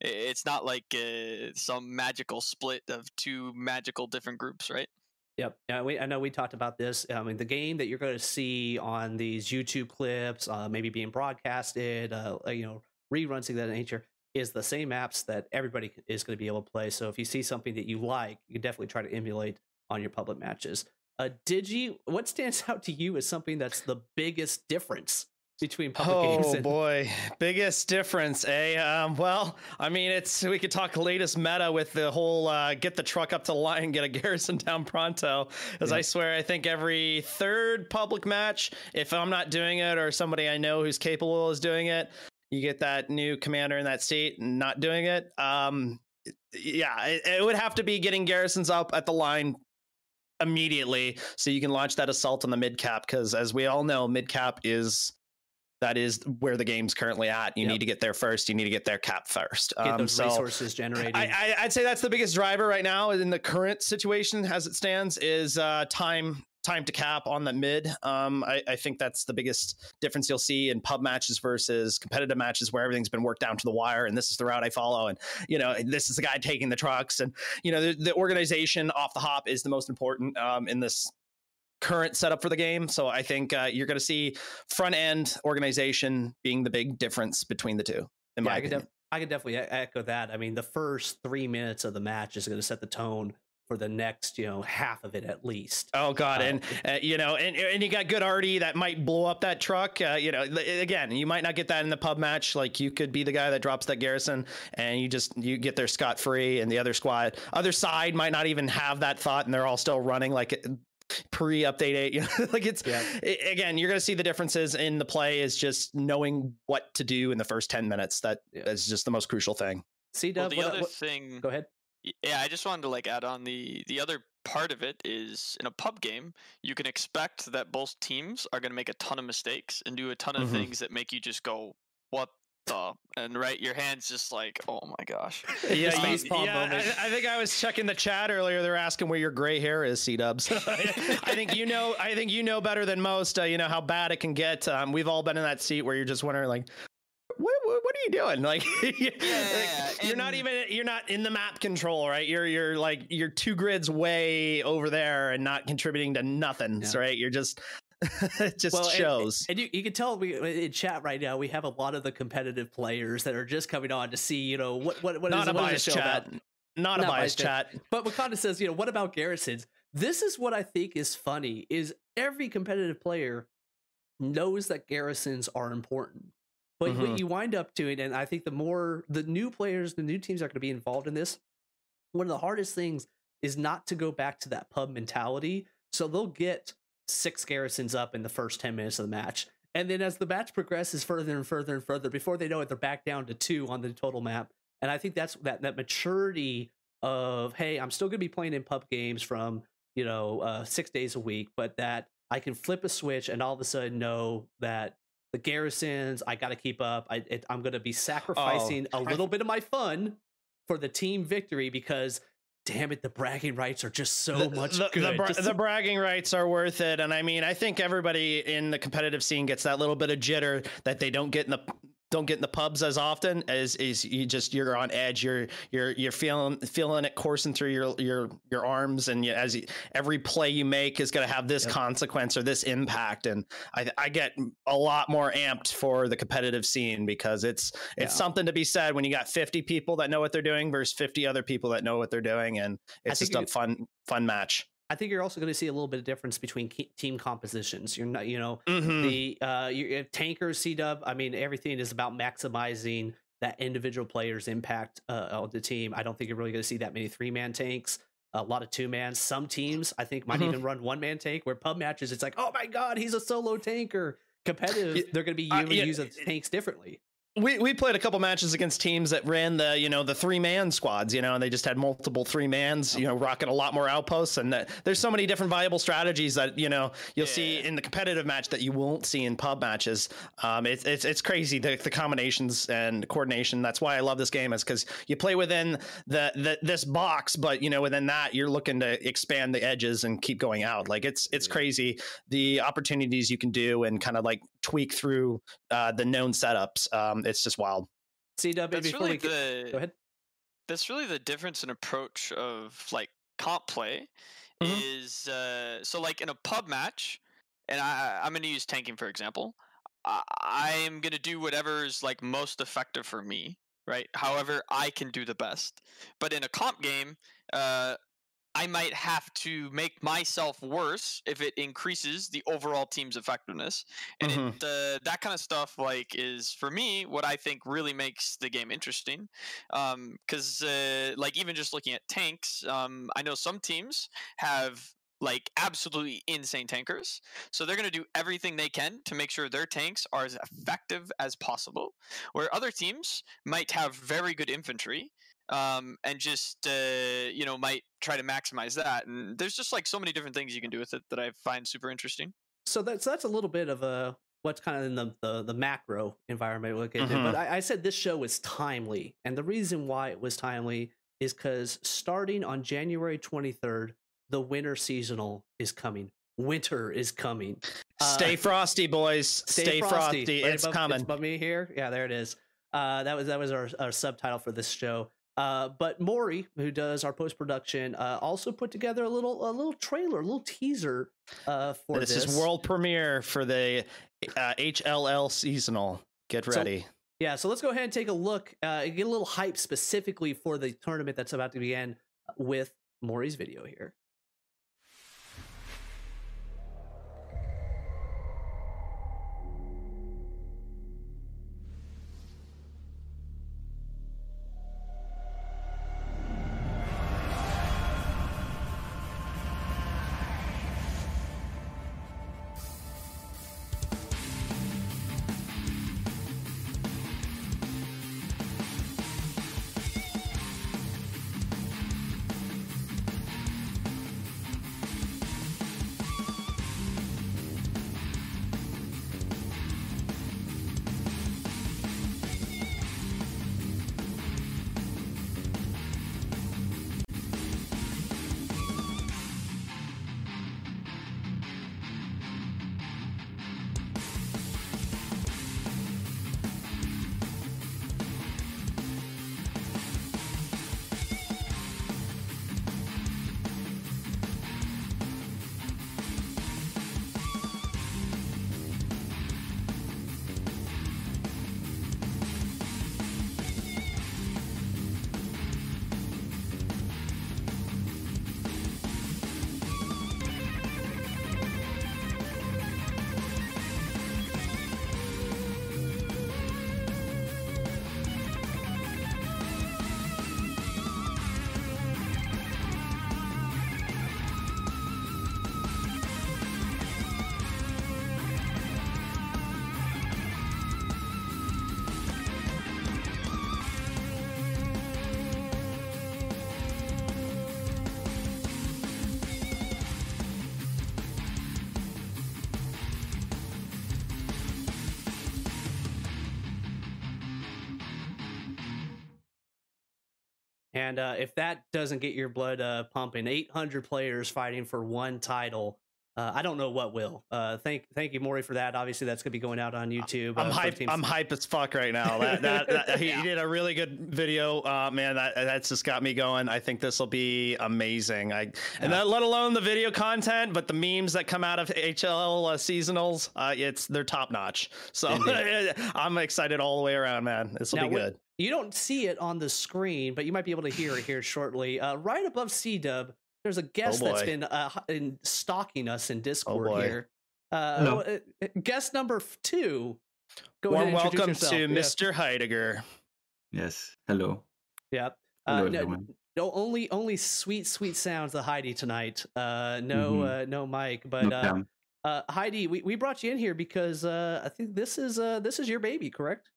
it's not like uh, some magical split of two magical different groups right Yep. Yeah, we, I know we talked about this. I mean, the game that you're going to see on these YouTube clips, uh, maybe being broadcasted, you know, reruns of that nature, is the same apps that everybody is going to be able to play. So if you see something that you like, you can definitely try to emulate on your public matches. Uh, Digi, what stands [laughs] out to you as something that's the biggest difference between public games Oh and boy, biggest difference, eh? Um, well, I mean, it's we could talk latest meta with the whole uh, get the truck up to the line, get a [laughs] garrison down pronto. As I swear, I think every third public match, if I'm not doing it or somebody I know who's capable is doing it, you get that new commander in that seat and not doing it. Um, yeah, it, it would have to be getting garrisons up at the line immediately so you can launch that assault on the mid cap because as we all know mid cap is that is where the game's currently at you Yep. need to get there first you need to get their cap first get Um, those so resources generated? I, I, i'd say that's the biggest driver right now in the current situation as it stands is uh, time time to cap on the mid. Um, I, I think that's the biggest difference you'll see in pub matches versus competitive matches where everything's been worked down to the wire and this is the route i follow and you know this is the guy taking the trucks and you know the, the organization off the hop is the most important um, in this current setup for the game. So i think uh, you're going to see front end organization being the big difference between the two in Yeah, my I could, def- I could definitely echo that. I mean, the first three minutes of the match is going to set the tone for the next, you know, half of it at least. Oh God, Uh, and uh, you know, and and you got good arty that might blow up that truck. Uh, you know, li- again, you might not get that in the pub match. Like you could be the guy that drops that garrison, and you just you get there scot free, and the other squad, other side might not even have that thought, and they're all still running like pre update eight. [laughs] You know, like it's Yeah. a- again, you're gonna see the differences in the play is just knowing what to do in the first ten minutes. That Yeah. is just the most crucial thing. C well Dub, the what, other what- thing go ahead. Y- Yeah, I just wanted to like add on the the other part of it is in a pub game, you can expect that both teams are going to make a ton of mistakes and do a ton of Mhm. things that make you just go, "What the?" and right, your hands just like, "Oh my gosh." [laughs] [laughs] Yeah, Um, yeah. I, I think I was checking the chat earlier. They're asking where your gray hair is, C Dubs. [laughs] I think you know. I think you know better than most. Uh, you know how bad it can get. Um, we've all been in that seat where you're just wondering, like, what, what, what are you doing? Like, [laughs] Yeah, like, you're not even. You're not in the map control, right? You're you're like you're two grids way over there and not contributing to nothing, Yeah. right? You're just. it [laughs] just Well, shows. And you, you can tell we in chat right now we have a lot of the competitive players that are just coming on to see, you know, what what what not is, a what is biased show chat. about? Not a Not biased biased chat. But Wakanda says, you know, what about garrisons? This is what I think is funny is every competitive player knows that garrisons are important. But Mhm. what you wind up doing, and I think the more the new players, the new teams are going to be involved in this, one of the hardest things is not to go back to that pub mentality. So they'll get six garrisons up in the first 10 minutes of the match. And then as the match progresses further and further and further, before they know it, they're back down to two on the total map. And I think that's that that maturity of hey, I'm still gonna be playing in pub games from, you know, uh, six days a week, but that I can flip a switch and all of a sudden know that the garrisons I got to keep up. I, it, I'm going to be oh, sacrificing a little bit of my fun for the team victory because, damn it, the bragging rights are just so much the, good. The, bra- the bragging rights are worth it, and I mean, I think everybody in the competitive scene gets that little bit of jitter that they don't get in the don't get in the pubs as often as is you just you're on edge. You're you're you're feeling feeling it coursing through your your your arms. And you, as you, every play you make is going to have this Yep. consequence or this impact. And I I get a lot more amped for the competitive scene because it's it's Yeah. something to be said when you got 50 people that know what they're doing versus 50 other people that know what they're doing. And it's just a fun fun match I think you're also going to see a little bit of difference between team compositions. You're not, you know, Mhm. the uh, you have tankers, C Dub. I mean, everything is about maximizing that individual player's impact uh, on the team. I don't think you're really going to see that many three man tanks. A lot of two man. Some teams, I think, might Mhm. even run one man tank. Where pub matches, it's like, oh my god, he's a solo tanker. Competitive, Yeah, they're going to be uh, yeah, it- tanks differently. We we played a couple matches against teams that ran the you know the three man squads you know and they just had multiple three mans you know rocking a lot more outposts. And that, there's so many different viable strategies that you know you'll see in the competitive match that you won't see in pub matches. Um it's it's, it's crazy the, the combinations and coordination. That's why i love this game is because you play within the, the this box but you know within that you're looking to expand the edges and keep going out. Like it's it's crazy the opportunities you can do and kind of like tweak through uh, the known setups. Um, it's just wild. CW, That's really we get, the go ahead. that's really the difference in approach of like comp play Mhm. is uh, so like in a pub match and I, i'm going to use tanking for example I, i'm going to do whatever is like most effective for me right however i can do the best but in a comp game uh, I might have to make myself worse if it increases the overall team's effectiveness, and Mhm. it, uh, that kind of stuff like is for me what I think really makes the game interesting. Because uh, like even just looking at tanks, um, I know some teams have like absolutely insane tankers, so they're going to do everything they can to make sure their tanks are as effective as possible. Where other teams might have very good infantry, um, and just uh, you know might try to maximize that. And there's just like so many different things you can do with it that I find super interesting. so that's that's a little bit of a what's kind of in the the, the macro environment we look into. But I, I said this show is timely, and the reason why it was timely is because starting on January 23rd, the winter seasonal is coming. Winter is coming. Uh, Stay frosty, boys. Stay, frosty. Right It's above, coming. It's above me here. Yeah, there it is. Uh, that was that was our, our subtitle for this show. Uh, but Maury, who does our post production, uh, also put together a little a little trailer, a little teaser uh, for this, this. is world premiere for the uh, HLL seasonal. Get So- ready. Yeah, so let's go ahead and take a look, uh, get a little hype specifically for the tournament that's about to begin with Maury's video here. And uh, if that doesn't get your blood uh, pumping, 800 players fighting for one title. Uh, I don't know what will. Uh, thank, thank you, Maury, for that. Obviously, that's gonna be going out on YouTube. I'm uh, hype. I'm hype as fuck right now. That, that, that- [laughs] he, he did a really good video, uh, man. That that's just got me going. I think this will be amazing. I and that, let alone the video content, but the memes that come out of HL uh, seasonals, uh, it's they're top notch. So [laughs] I'm excited all the way around, man. This will Now, be good. You don't see it on the screen, but you might be able to hear it here shortly. Uh, right above C Dub, there's a guest that's been uh, in stalking us in Discord boy. here. Uh, Hello. uh, uh, guest number two. Go Warm ahead and introduce welcome yourself. to Yeah. Mr. Heidegger. Yes. Hello. Yep. Hello, Uh, no, no, only only sweet sweet sounds the Heidi tonight. Uh, no Mhm. uh, no Mike, but No uh, uh, Heidi, we, we brought you in here because uh, I think this is uh, this is your baby, correct?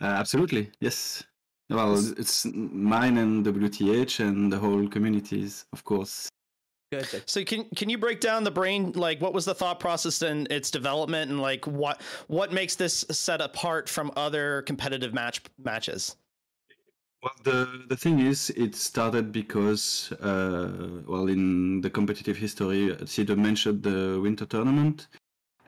Uh, absolutely. Yes. Well, it's mine and WTH and the whole communities, of course. Good. So can can you break down the brain like what was the thought process in its development and like what what makes this set apart from other competitive match matches? Well, the the thing is, it started because, uh, well, in the competitive history, Cedar mentioned the winter tournament,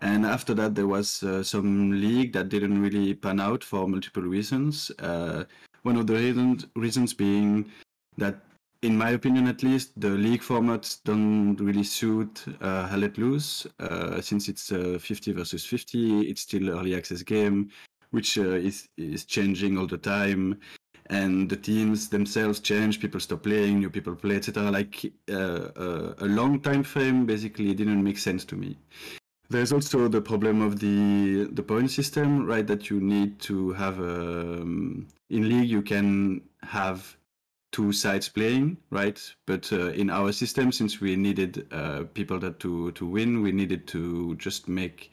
and after that, there was uh, some league that didn't really pan out for multiple reasons. Uh, one of the reasons reasons being that, in my opinion, at least, the league formats don't really suit uh, Hell Let Loose, uh, since it's a 50 versus 50. It's still early access game, which uh, is is changing all the time. And the teams themselves change people stop playing new people play etc like uh, uh, a long time frame basically didn't make sense to me there's also the problem of the the point system right that you need to have um, in league you can have two sides playing right? But uh, in our system since we needed uh, people that to to win we needed to just make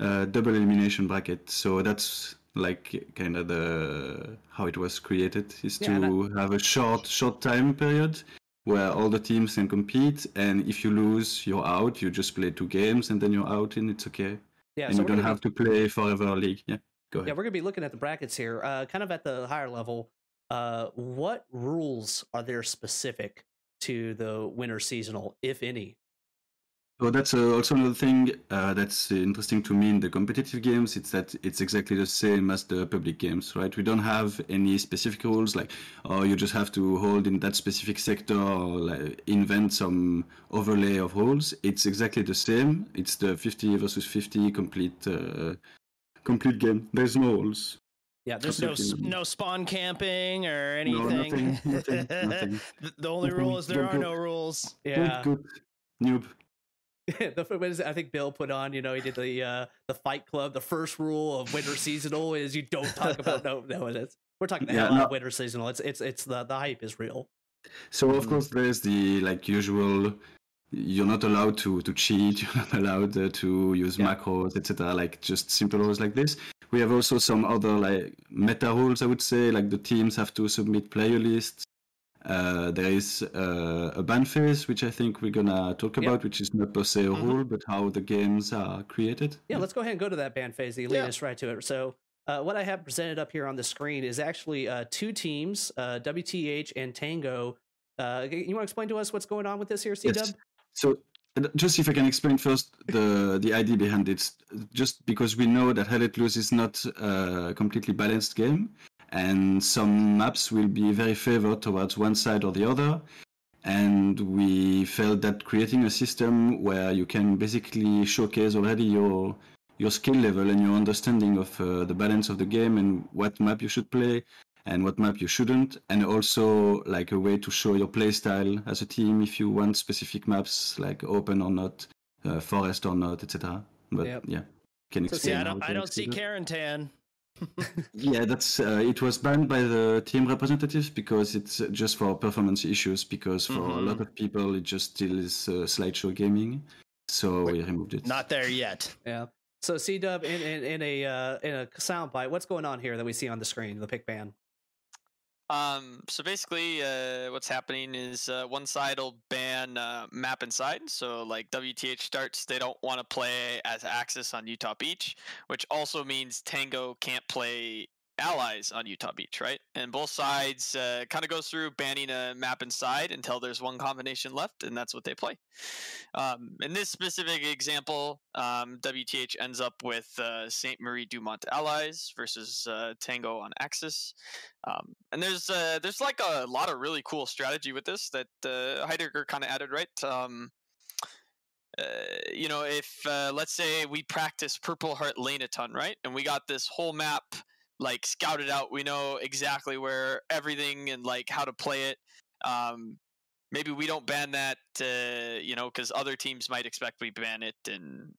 uh, double elimination bracket. So that's like kind of the how it was created is Yeah, to have a short short time period where all the teams can compete and if you lose you're out you just play two games and then you're out and it's okay Yeah. and so you don't have to play forever league yeah go ahead yeah we're gonna be looking at the brackets here, uh, kind of at the higher level. Uh, what rules are there specific to the winter seasonal, if any? So that's uh, also another thing uh, that's interesting to me in the competitive games. It's that it's exactly the same as the public games, right? We don't have any specific rules like, oh, you just have to hold in that specific sector or like, invent some overlay of rules. It's exactly the same. It's the 50 versus 50 complete uh, complete game. There's no rules. Yeah, there's No no. no spawn camping or No, anything. nothing, nothing, [laughs] nothing. The- only rule is there are no rules. Yeah. Good, good. Noob. [laughs] the what is it? I think Bill put on. You know, he did the uh, the Fight Club. The first rule of winter seasonal is you don't talk about [laughs] no no. It's, we're talking the Yeah, no. of winter seasonal. It's it's it's the the hype is real. So of Mhm. course there's the like usual. You're not allowed to to cheat. [laughs] You're not allowed uh, to use Yeah. macros, etc. Like just simple rules like this. We have also some other like meta rules. I would say like the teams have to submit player lists. Uh, there is uh, a ban phase, which I think we're gonna talk Yeah. about, which is not per se a Mhm. rule, but how the games are created. Yeah, let's go ahead and go to that ban phase. The lead Yeah. us right to it. So, uh, what I have presented up here on the screen is actually uh, two teams, uh, WTH and Tango. Uh, you want to explain to us what's going on with this here, C Dub? Yes. So uh, just if I can explain first the the idea behind it, just because we know that Hell Let Loose is not a completely balanced game, and some maps will be very favored towards one side or the other, and we felt that creating a system where you can basically showcase already your your skill level and your understanding of uh, the balance of the game and what map you should play and what map you shouldn't and also like a way to show your play style as a team if you want specific maps like open or not uh, forest or not etc but Yep. yeah can So, see, I don't, I don't works see better. Karen Tan. yeah that's uh, it was banned by the team representatives because it's uh, just for performance issues because for a lot of people it just still is uh, slideshow gaming so we removed it Not there yet. Yeah. So, C Dub in, in in a uh, in a soundbite, what's going on here that we see on the screen? The pick ban. Um, so basically, uh, what's happening is uh, one side will ban uh, map inside. So like WTH starts, they don't want to play as Axis on Utah Beach, which also means Tango can't play allies on Utah Beach, right? And both sides uh, kind of goes through banning a map inside until there's one combination left, and that's what they play. Um, in this specific example, um, WTH ends up with uh, Sainte-Marie-du-Mont allies versus uh, Tango on Axis. Um, and there's uh, there's like a lot of really cool strategy with this that uh, Heidegger kind of added, right? Um, uh, you know, if uh, let's say we practice Purple Heart Lane a ton, right, and we got this whole map like scouted out, we know exactly where everything and like how to play it. Um, maybe we don't ban that, uh, you know, because other teams might expect we ban it, and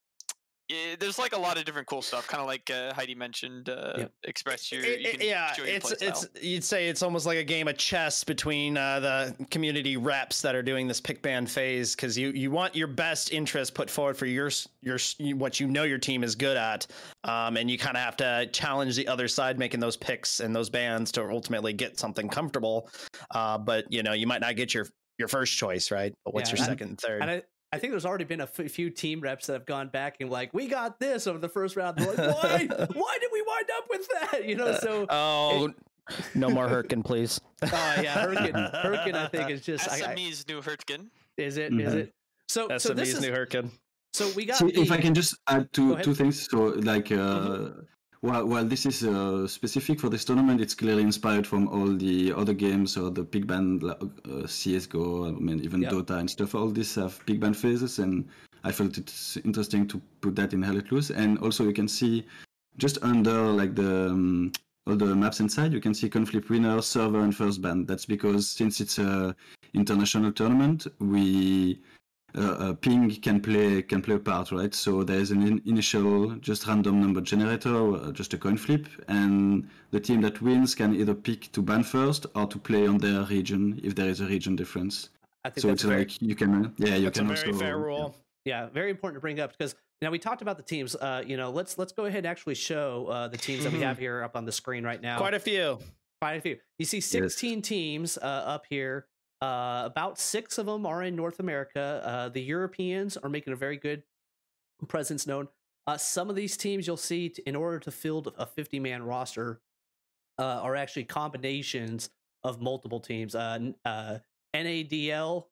there's like a lot of different cool stuff. Kind of like uh, Heidi mentioned, uh, Yep. express your, It- you it- yeah, your it's it's style. you'd say it's almost like a game of chess between uh, the community reps that are doing this pick ban phase because you you want your best interest put forward for your your what you know your team is good at, um, and you kind of have to challenge the other side making those picks and those bands to ultimately get something comfortable. Uh, but you know you might not get your your first choice right, but what's Yeah, your and- second and third? And I, I think there's already been a f- few team reps that have gone back and like, we got this over the first round. They're like, why? [laughs] why did we wind up with that? You know, so [laughs] oh, no more Hurtgen, please. [laughs] oh yeah, Hurricane, Hurricane, I think is just I, I, SME's new Hurtgen. is it is Mhm. it so so this is new Hurtgen. so we got See, if I can just add two two things. So, like, uh, Mhm. While while this is uh, specific for this tournament, it's clearly inspired from all the other games or the big band uh, CS:GO. I mean, even Yep. Dota and stuff. All these have big band phases, and I felt it's interesting to put that in Hell Let Loose. And also, you can see just under like the um, all the maps inside, you can see conflict winner, server, and first band. That's because since it's a international tournament, we uh, uh, ping can play can play a part, right? So there's an in- initial just random number generator, uh, just a coin flip, and the team that wins can either pick to ban first or to play on their region if there is a region difference. I think So that's it's very, like you can, uh, yeah, you That's a can very also fair yeah. rule. yeah very important to bring up because now we talked about the teams. Uh, you know, let's let's go ahead and actually show uh, the teams that we have here up on the screen right now. Quite a few. quite a few. You see 16 teams uh, up here. Uh, about six of them are in North America. Uh, the Europeans are making a very good presence known. Uh, some of these teams you'll see, t- in order to field a 50 man roster, uh, are actually combinations of multiple teams. Uh, NADL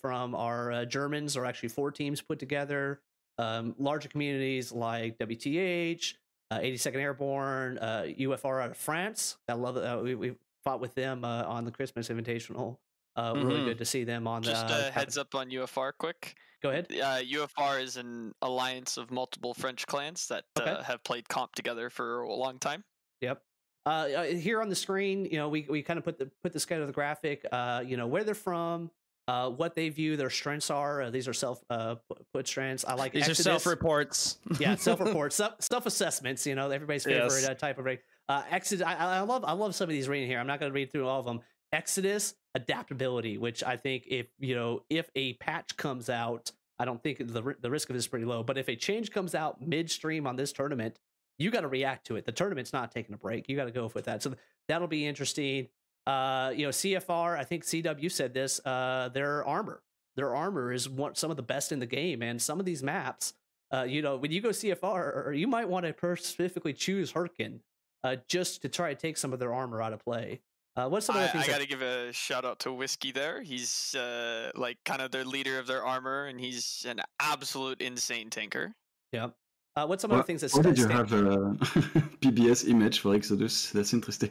from our Germans are actually four teams put together. Um, larger communities like WTH, uh, 82nd Airborne, UFR out of France. I love we, we fought with them on the Christmas Invitational. Uh, Really Mhm. good to see them on Just the. a heads up on UFR quick. Go ahead. Uh, UFR is an alliance of multiple French clans that Okay. uh, have played comp together for a long time. Yep. Uh, uh, here on the screen, you know, we, we kind of put the put this kind of the graphic. Uh, you know, where they're from, uh, what they view their strengths are. Uh, these are self uh, put strengths. I like These are [laughs] self reports. yeah, self reports, self self assessments. You know, everybody's favorite Yes. uh, type of rate. Uh, Exodus. I, I love I love some of these reading here. I'm not going to read through all of them. Exodus adaptability, which I think if you know if a patch comes out, I don't think the the risk of this is pretty low. But if a change comes out midstream on this tournament, you got to react to it. The tournament's not taking a break. You got to go with that. So that'll be interesting. Uh, you know, CFR. I think CW said this. Uh, their armor, their armor is one some of the best in the game, and some of these maps uh, you know, when you go CFR, or you might want to specifically choose Hurricane uh, just to try to take some of their armor out of play. Uh, what's some of I, the things? I that- got to give a shout out to Whiskey there. He's uh, like kind of their leader of their armor, and he's an absolute insane tanker. yeah. Uh, what's some of the things that why did you stand- have a [laughs] PBS image for Exodus? That's interesting.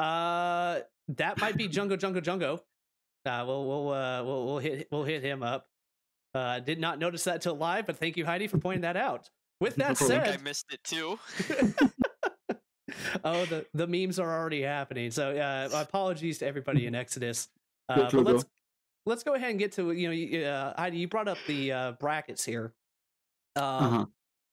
Uh, that might be Jungo Jungo Jungo. Uh, we'll we'll uh, we'll we'll hit we'll hit him up. Uh, did not notice that till live, but thank you, Heidi, for pointing that out. With [laughs] that problem. I I missed it too. [laughs] [laughs] oh, the the memes are already happening. So uh, apologies to everybody in Exodus. [laughs] Uh, but let's let's go ahead and get to you know uh, Heidi. You brought up the uh, brackets here. Um, Uh-huh.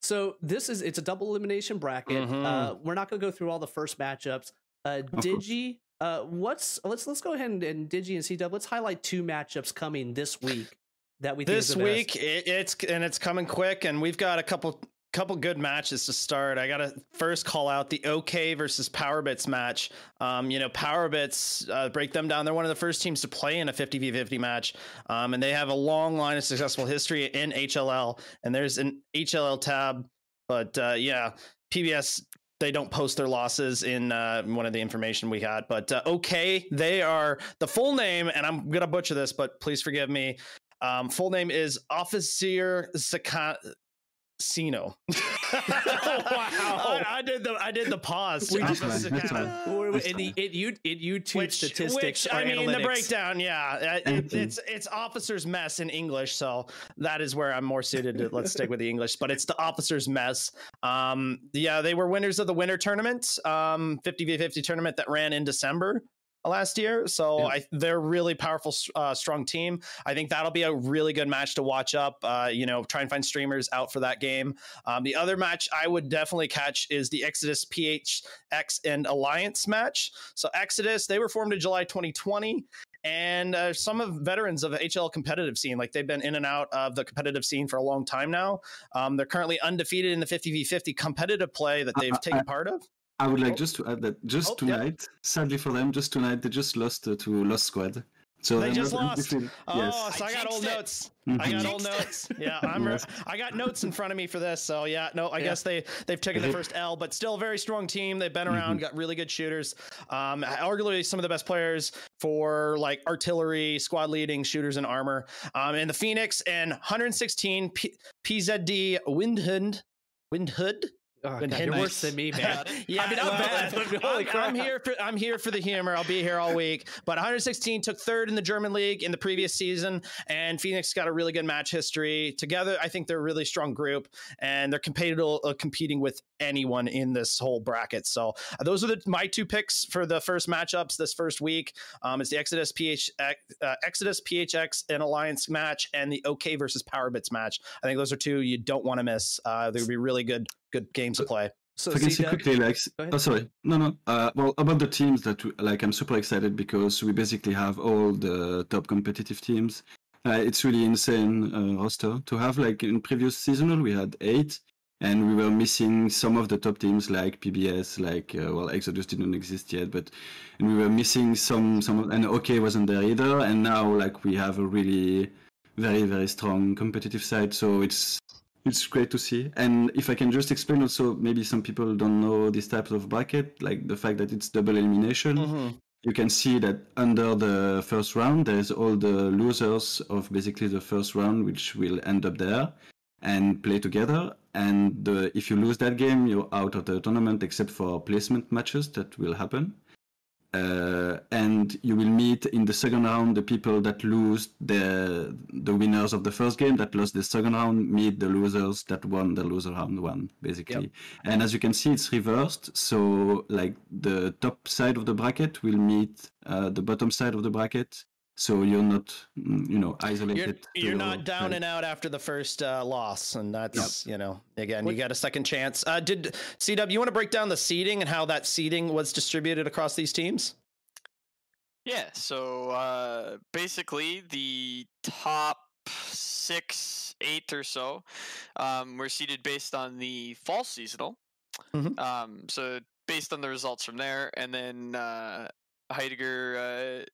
So this is it's a double elimination bracket. Mhm. Uh, we're not going to go through all the first matchups. Uh. Digi, uh, what's let's let's go ahead and, and Digi and CW. Let's highlight two matchups coming this week that we think is this week it, it's and it's coming quick and we've got a couple couple good matches to start. I gotta first call out the ok versus powerbits match. Um, you know powerbits uh, break them down. They're one of the first teams to play in a 50v50 match. Um, and they have a long line of successful history in hll and there's an hll tab. But uh, yeah pbs they don't post their losses in uh, one of the information we had. But uh, okay they are the full name and i'm gonna butcher this but please forgive me. Um, full name is Officer Sacano. [laughs] [laughs] wow! I, I did the I did the pause. We That's just- fine, that's fine. That's in the fine. in, you, in YouTube Which, statistics, which I mean, the breakdown, yeah, uh, it, it's it's officer's mess in English, so that is where I'm more suited to. Let's stick with the English, but it's the officer's mess. Um, yeah, they were winners of the winter tournament, um, 50v50 tournament that ran in December. Last year. So Yeah. I, they're really powerful, uh, strong team. I think that'll be a really good match to watch up. Uh, you know, try and find streamers out for that game. Um, the other match I would definitely catch is the Exodus PHX and Alliance match. So Exodus, they were formed in July 2020. And uh, some of veterans of the HL competitive scene, like they've been in and out of the competitive scene for a long time now. Um, they're currently undefeated in the 50v50 competitive play that they've I- taken part of. I would like Oh. just to add that just Oh, yeah. tonight, sadly for them, just tonight they just lost uh, to Lost Squad. So They just lost. undefeated. Oh, yes. so I, I got old it. notes. I Mhm. got old notes. Yeah, [laughs] I'm. Yes. I got notes in front of me for this. So yeah, no, I Yeah. guess they they've taken the first L, but still a very strong team. They've been around, got really good shooters. Um, arguably some of the best players for like artillery, squad leading shooters and armor. Um, and the Phoenix and 116 P- PZD Windhood. Windhood. Oh, God, you're worse than me, man. [laughs] Yeah, I mean, I'm well, bad, but holy I'm, crap. I'm here for I'm here for the humor. I'll be here all week. But 116 took third in the German league in the previous season, and Phoenix got a really good match history. Together, I think they're a really strong group, and they're compatible uh, competing with anyone in this whole bracket. So uh, those are the, my two picks for the first matchups this first week. Um, it's the Exodus PH uh, Exodus PHX and Alliance match, and the OK versus Powerbits match. I think those are two you don't want to miss. Uh, they would be really good good games to play. So If I can say C-Dub- quickly, like, oh, sorry, no, no. Uh, well, about the teams that, we, like, I'm super excited because we basically have all the top competitive teams. Uh, it's really insane uh, roster to have. Like in previous seasonal, we had eight, and we were missing some of the top teams like PBS, like uh, well, Exodus didn't exist yet, but and we were missing some some, of, and OK wasn't there either. And now, like, we have a really very very strong competitive side. So it's it's great to see. And if I can just explain also, maybe some people don't know this type of bracket, like the fact that it's double elimination. Mm-hmm. You can see that under the first round, there's all the losers of basically the first round, which will end up there and play together. And the, if you lose that game, you're out of the tournament, except for placement matches that will happen. Uh, and you will meet in the second round the people that lose the the winners of the first game that lost the second round meet the losers that won the loser round one basically. And as you can see it's reversed. So like the top side of the bracket will meet uh, the bottom side of the bracket so you're not mm, you know You're, isolated you're not down side. and out after the first uh, loss, and that's you know again you got a second chance. Uh, did CW you want to break down the seeding and how that seeding was distributed across these teams? Yeah, so uh, basically the top six, eight or so um, were seeded based on the fall seasonal. Mhm. Um, so based on the results from there, and then uh, Heidegger, uh,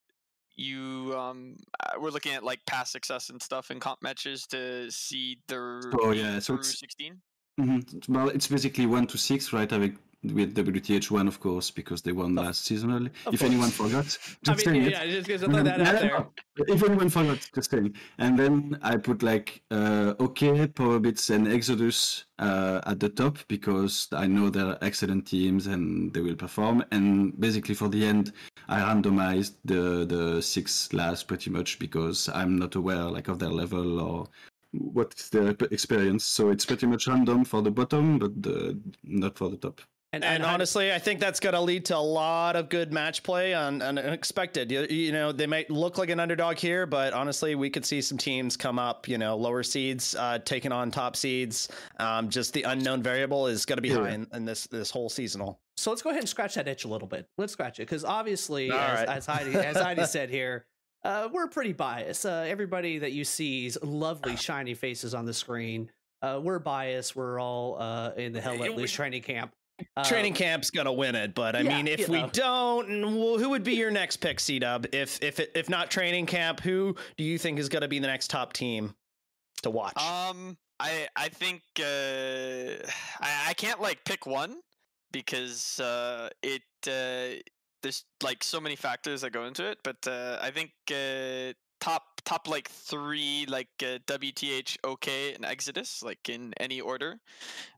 you um, uh, we're looking at like past success and stuff in comp matches to see the oh yeah, so it's- sixteen. Mhm. Well, it's basically one to six, right? Avec, with WTH one, of course, because they won last season. of If anyone course. forgot, [laughs] I just mean, saying it. yeah, just because I throw that out there. [laughs] If anyone forgot, just saying. And then I put like uh, OK, Powerbits, and Exodus uh, at the top because I know they're excellent teams and they will perform. And basically, for the end, I randomized the the six last pretty much because I'm not aware like of their level or what is their experience. So it's pretty much random for the bottom, but the, not for the top. And, And Heide- honestly, I think that's going to lead to a lot of good match play on, on unexpected. You, you know, they might look like an underdog here, but honestly, we could see some teams come up. You know, lower seeds uh, taking on top seeds. Um, just the unknown variable is going to be Yeah. high in, in this this whole seasonal. So let's go ahead and scratch that itch a little bit. Let's scratch it because obviously, as, right. as Heidi as Heidi said here, uh, we're pretty biased. Uh, everybody that you see's lovely shiny faces on the screen. Uh, we're biased. We're all uh, in the Hell Let Loose training camp. Training camp's going to win it, but I yeah, mean, if we know. don't, well, who would be your next pick, C Dub? If if if not training camp, who do you think is going to be the next top team to watch? Um, I I think uh, [sighs] I I can't like pick one because uh, it uh, there's like so many factors that go into it. But uh, I think uh, top top like three like uh, WTH, OK, and Exodus like in any order.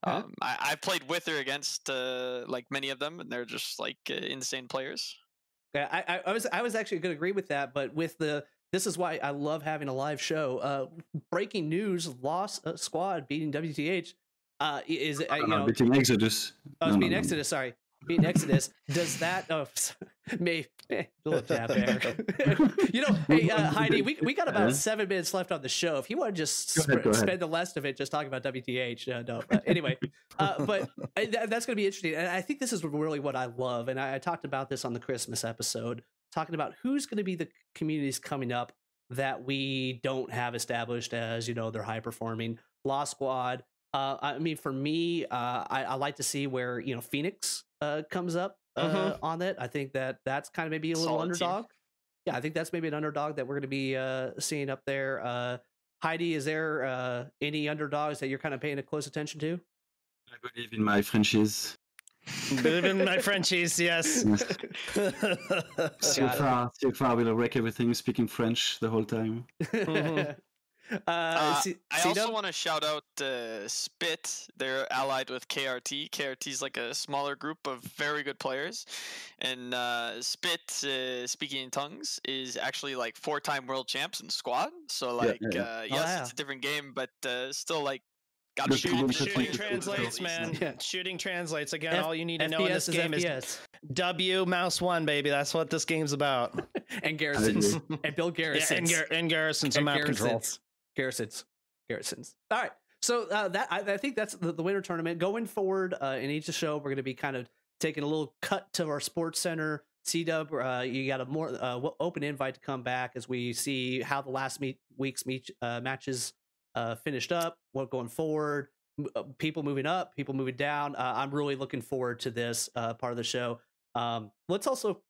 Yeah. Um, I I've played with or against uh, like many of them, and they're just like uh, insane players. Yeah, I, I, I was I was actually going to agree with that, but with the this is why I love having a live show. Uh, breaking news: Lost uh, Squad beating WTH. Uh, is it, uh, you Uh, know? between Exodus. I was no, being no, no. Exodus. Sorry, being Exodus. Does that? Oh, [laughs] Me, eh, that there. you know, hey uh, Heidi, we, we got about seven minutes left on the show. If you want to just ahead, sp- ahead. spend the rest of it just talking about WTH, uh, no. But anyway, uh, but I, that's going to be interesting, and I think this is really what I love. And I, I talked about this on the Christmas episode, talking about who's going to be the communities coming up that we don't have established as you know they're high performing. Law Squad. Uh, I mean, for me, uh, I, I like to see where you know Phoenix uh, comes up uh, Mhm. on it. I think that that's kind of maybe a little Solid team. underdog. Yeah, I think that's maybe an underdog that we're going to be uh, seeing up there. Uh, Heidi, is there uh, any underdogs that you're kind of paying a close attention to? I believe in my Frenchies. Believe in my [laughs] Frenchies, yes. [laughs] So far, so far, we'll wreck everything speaking French the whole time. [laughs] Mhm. Uh, Uh, C- I also C-Dub? want to shout out uh, Spit. They're allied with KRT. KRT is like a smaller group of very good players, and uh, Spit, uh, speaking in tongues, is actually like four-time world champs in squad. So like, yeah, yeah. Uh, yes, yeah. it's a different game, but uh, still like, got The to problem shoot. is Shooting French translates, man. Yeah. Shooting translates. Again, F- all you need to know in this is game is FPS. W mouse one, baby. That's what this game's about. [laughs] and Garrisons agree. and Bill Yeah, Garrisons and, Gar- and Garrison's a and map control. Garrisons. Garrisons. All right. So uh, that I, I think that's the, the winter tournament. Going forward uh, in each show, we're going to be kind of taking a little cut to our sports center. C Dub, uh, you got a more uh, open invite to come back as we see how the last meet, week's meet, uh, matches uh, finished up. What going forward? m- People moving up, people moving down. Uh, I'm really looking forward to this uh, part of the show. Um, let's also,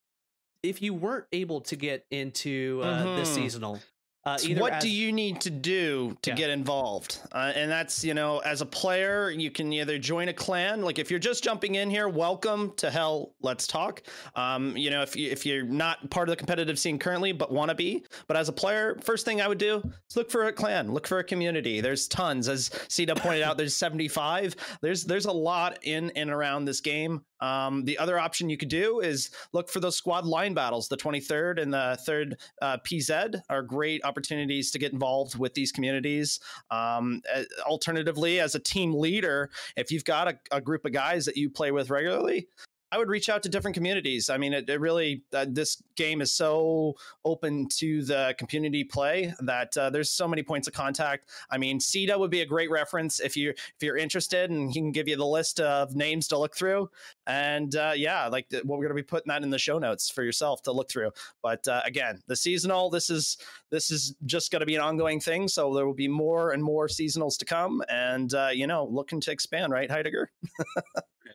if you weren't able to get into uh, this Mhm. seasonal, uh, So what as- do you need to do to Yeah. get involved? Uh, and that's, you know, as a player, you can either join a clan. Like if you're just jumping in here, welcome to Hell. Let's talk. Um, you know, if you if you're not part of the competitive scene currently, but want to be, but as a player, first thing I would do is look for a clan, look for a community. There's tons, as Cita pointed out. There's 75. There's there's a lot in and around this game. Um, the other option you could do is look for those squad line battles. The 23rd and the third uh, PZ are great opportunities to get involved with these communities. Um, alternatively, as a team leader, if you've got a, a group of guys that you play with regularly, I would reach out to different communities. I mean, it, it really uh, this game is so open to the community play that uh, there's so many points of contact. I mean, CETA would be a great reference if you if you're interested, and he can give you the list of names to look through. And uh, yeah, like the, well, we're going to be putting that in the show notes for yourself to look through. But uh, again, the seasonal this is this is just going to be an ongoing thing. So there will be more and more seasonals to come, and uh, you know, looking to expand, right, Heidegger? [laughs]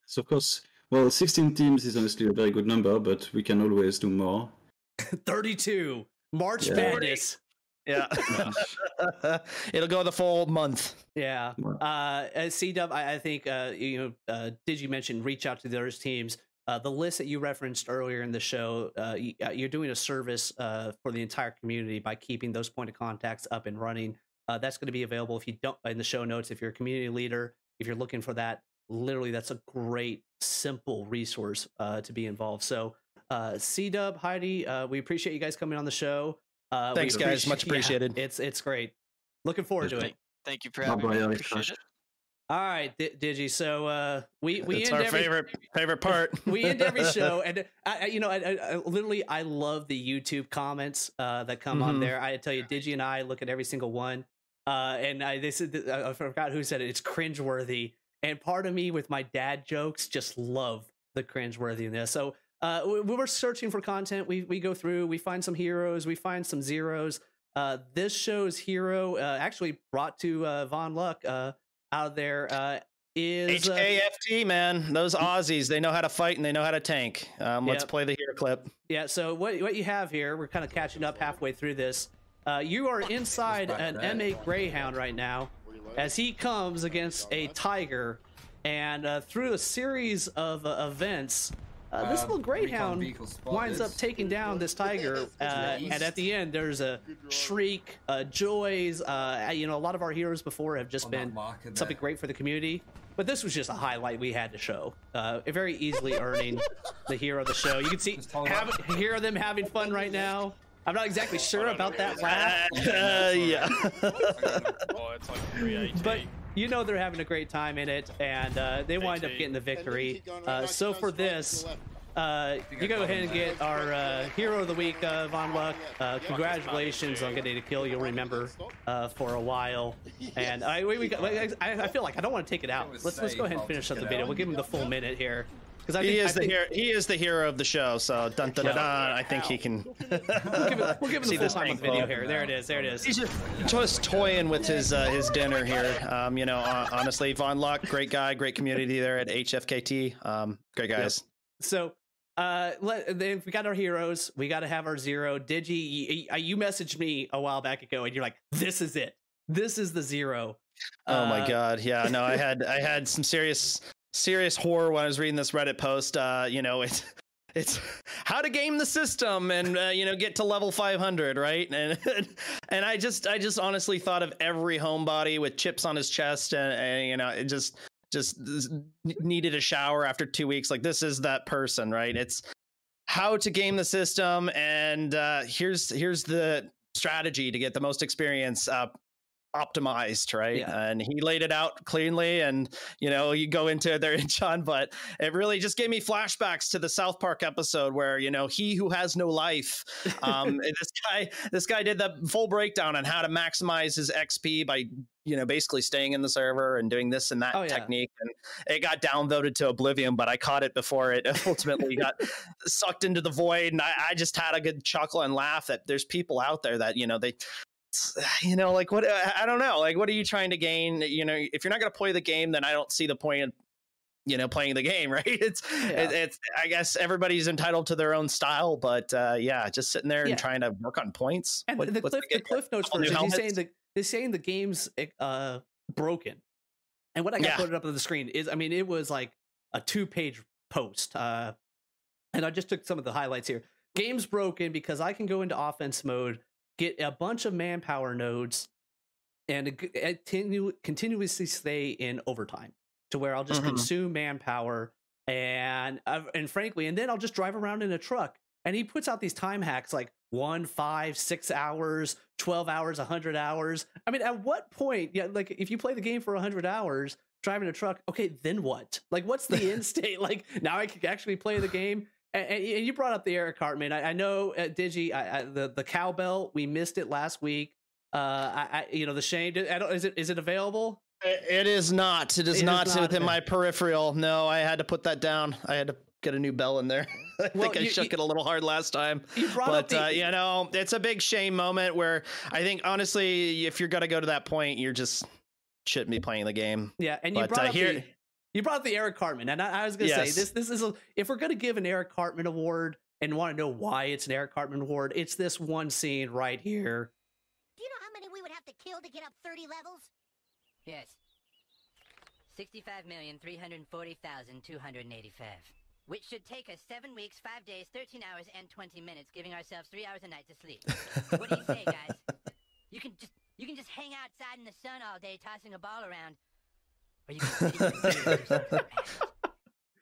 So of course, well, 16 teams is honestly a very good number, but we can always do more. [laughs] 32 March Yeah. Madness. Yeah, [laughs] it'll go the full month. Yeah. Wow. Uh, C Dub, I, I think uh, you know. Uh, did you mention reach out to the other teams? Uh, the list that you referenced earlier in the show, uh, uh, you're doing a service uh, for the entire community by keeping those point of contacts up and running. Uh, that's going to be available if you don't in the show notes. If you're a community leader, if you're looking for that, literally, that's a great, simple resource uh, to be involved. So, uh, C Dub, Heidi, uh, we appreciate you guys coming on the show. Uh, Thanks, guys. Much yeah, appreciated. it's it's great. Looking forward to it. Thank you for having me. Appreciate it. All right, D- Digi. So uh, we we it's end our every, favorite favorite [laughs] part. we end every show, [laughs] and I, I- you know, I, I, I literally I love the YouTube comments uh, that come on Mhm. there. I tell you, Digi and I look at every single one, uh, and I they said I forgot who said it. It's cringeworthy, and part of me with my dad jokes just love the cringeworthiness. So uh, we, we were searching for content. We we go through, we find some heroes, we find some zeros. Uh, this show's hero, uh, actually brought to uh, Von Luck uh, out there, uh, is uh, HKFT, man. Those Aussies, they know how to fight and they know how to tank. Um, let's Yep. play the hero clip. Yeah, so what what you have here, we're kind of catching up halfway through this. Uh, you are inside an M8 Greyhound right now as he comes against a Tiger, and uh, through a series of uh, events, uh, this Um, little Greyhound winds up taking down this Tiger, [laughs] uh, and at the end, there's a shriek, uh, joys. Uh, you know, a lot of our heroes before have just been something great for the community. But this was just a highlight we had to show. Uh, very easily earning [laughs] the hero of the show. You can see have, hear them having fun right now. I'm not exactly sure about that laugh, Uh, yeah. Oh, it's like 380. but you know they're having a great time in it, and uh, they wind up getting the victory. Uh, so for this, uh, you go ahead and get our uh, hero of the week, uh, Von Luck. Uh, congratulations on getting a kill. You'll remember uh, for a while. [laughs] And I, we, we I, I feel like I don't want to take it out. Let's let's go ahead and finish up the video. We'll give him the full minute here because I think He I is the think- hero. He is the hero of the show. So dun dun dun. dun I think he can. We'll give it, we'll give him [laughs] See the full this time on thing video here. There it is. There it is. He's just, just toying with his uh, his dinner here. Um, you know, hon- honestly, Von Luck, great guy, great community there at HFKT. Um, great guys. So, uh, let, then we got our heroes. We got to have our zero. Digi, you, you messaged me a while back ago, and you're like, "This is it. This is the zero. Oh my Uh, god, yeah, no, I [laughs] had I had some serious serious horror when I was reading this Reddit post. Uh, you know, [laughs] it's it's how to game the system and uh, you know get to level 500, right? And [laughs] and I just I just honestly thought of every homebody with chips on his chest and, and you know it just just needed a shower after two weeks. Like this is that person, right? It's how to game the system and uh, here's here's the strategy to get the most experience uh, optimized right Yeah. and he laid it out cleanly and you know you go into there [laughs] john but it really just gave me flashbacks to the south park episode where you know he who has no life um [laughs] this guy this guy did the full breakdown on how to maximize his xp by you know basically staying in the server and doing this and that Oh, yeah. technique and it got downvoted to oblivion but i caught it before it [laughs] ultimately got sucked into the void and I, I just had a good chuckle and laugh that there's people out there that you know they [sighs] you know like what i I don't know like what are you trying to gain you know if you're not going to play the game then i don't see the point in you know playing the game [laughs] right it's Yeah. it, it's i guess everybody's entitled to their own style but uh yeah just sitting there Yeah. and trying to work on points And What- the cliff, the cliff notes version, he's saying the they're saying the game's uh broken. And what I got Yeah. put up on the screen is, I mean, it was like a two page post. Uh, and I just took some of the highlights here. Game's broken because I can go into offense mode, get a bunch of manpower nodes, and continue, continuously stay in overtime to where I'll just Mhm. consume manpower and uh, and frankly, and then I'll just drive around in a truck. And he puts out these time hacks like one, five, six hours, twelve hours, hundred hours. I mean, at what point? Yeah, like if you play the game for hundred hours, driving a truck, okay, then what? Like, what's the [laughs] end state? Like now I can actually play the game. And, you brought up the Eric Cartman. I, I know uh, Digi, I, I, the the cowbell. We missed it last week. Uh, I, I you know the Shane. Don't, is it is it available? It- is not. It is It is not, not, within my peripheral. No, I had to put that down. I had to get a new bell in there. [laughs] I Well, think I you- shook you- it a little hard last time. You brought up But the uh, you know, it's a big shame moment where I think honestly, if you're gonna go to that point, you're just shouldn't be playing the game. Yeah, and you But, brought uh, up here- the you brought up the Eric Cartman, and I, I was gonna say this this is a, if we're gonna give an Eric Cartman award and want to know why it's an Eric Cartman award, it's this one scene right here. Do you know how many we would have to kill to get up 30 levels? Yes. 65,340,285. Which should take us 7 weeks, 5 days, 13 hours, and 20 minutes, giving ourselves 3 hours a night to sleep. what do you say, guys? [laughs] You can just you can just hang outside in the sun all day tossing a ball around. Or you can sit in your computer.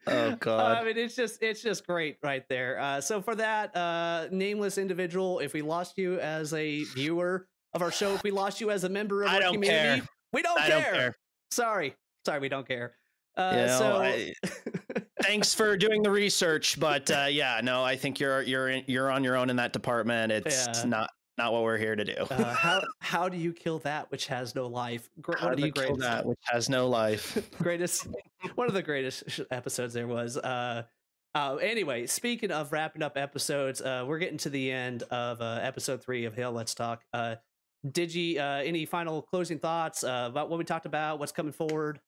Oh [laughs] God. I mean, it's just it's just great right there. Uh, so for that uh, nameless individual, if we lost you as a viewer of our show, if we lost you as a member of I our don't community, care. we don't I care. don't care. Sorry, sorry, we don't care. Uh, You know, so I- [laughs] thanks for doing the research, but uh, yeah, no, I think you're you're in, you're on your own in that department. It's Yeah. not not what we're here to do. uh, [laughs] how how do you kill that which has no life? Gr- How do you kill greatest- that which has no life? [laughs] greatest one of the greatest sh- episodes there was uh uh anyway speaking of wrapping up episodes uh we're getting to the end of uh episode three of Hell Let's Talk uh did you uh any final closing thoughts uh about what we talked about what's coming forward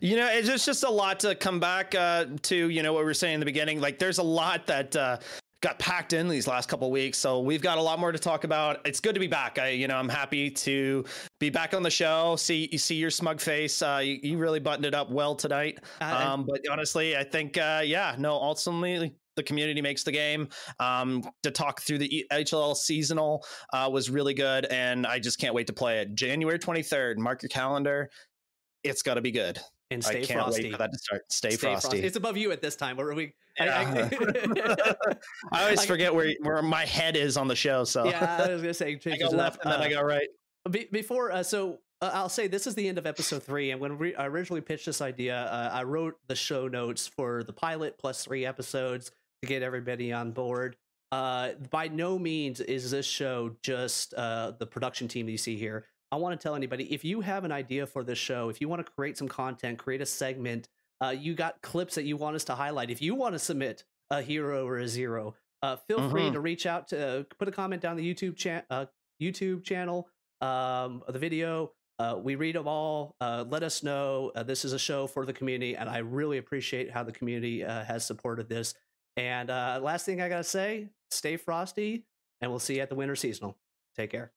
You know, it's just just a lot to come back uh, to. You know what we were saying in the beginning. Like, there's a lot that uh, got packed in these last couple weeks, so we've got a lot more to talk about. It's good to be back. I, you know, I'm happy to be back on the show. See, you see your smug face. Uh, you, you really buttoned it up well tonight. I- Um, but honestly, I think, uh, yeah, no, ultimately. The community makes the game. Um, to talk through the HLL seasonal uh, was really good, and I just can't wait to play it. January 23rd. Mark your calendar. It's got to be good. And stay I can't frosty wait for that to start. Stay, Stay frosty. it's above you at this time where are we I- Yeah. I- [laughs] [laughs] I always I- forget where where my head is on the show. So yeah i was gonna say [laughs] I go left and then I Uh, go right. Be- before uh, so uh, I'll say this is the end of episode three. And when we, I originally pitched this idea, uh, I wrote the show notes for the pilot plus three episodes to get everybody on board. Uh, by no means is this show just uh, the production team that you see here. I want to tell anybody if you have an idea for this show, if you want to create some content, create a segment, uh, you got clips that you want us to highlight. If you want to submit a hero or a zero, uh, feel free Mhm. to reach out to put a comment down the YouTube uh, YouTube channel, um, the video. Uh, we read them all. Uh, let us know. Uh, this is a show for the community, and I really appreciate how the community uh, has supported this. And uh, last thing I gotta say: stay frosty, and we'll see you at the winter seasonal. Take care.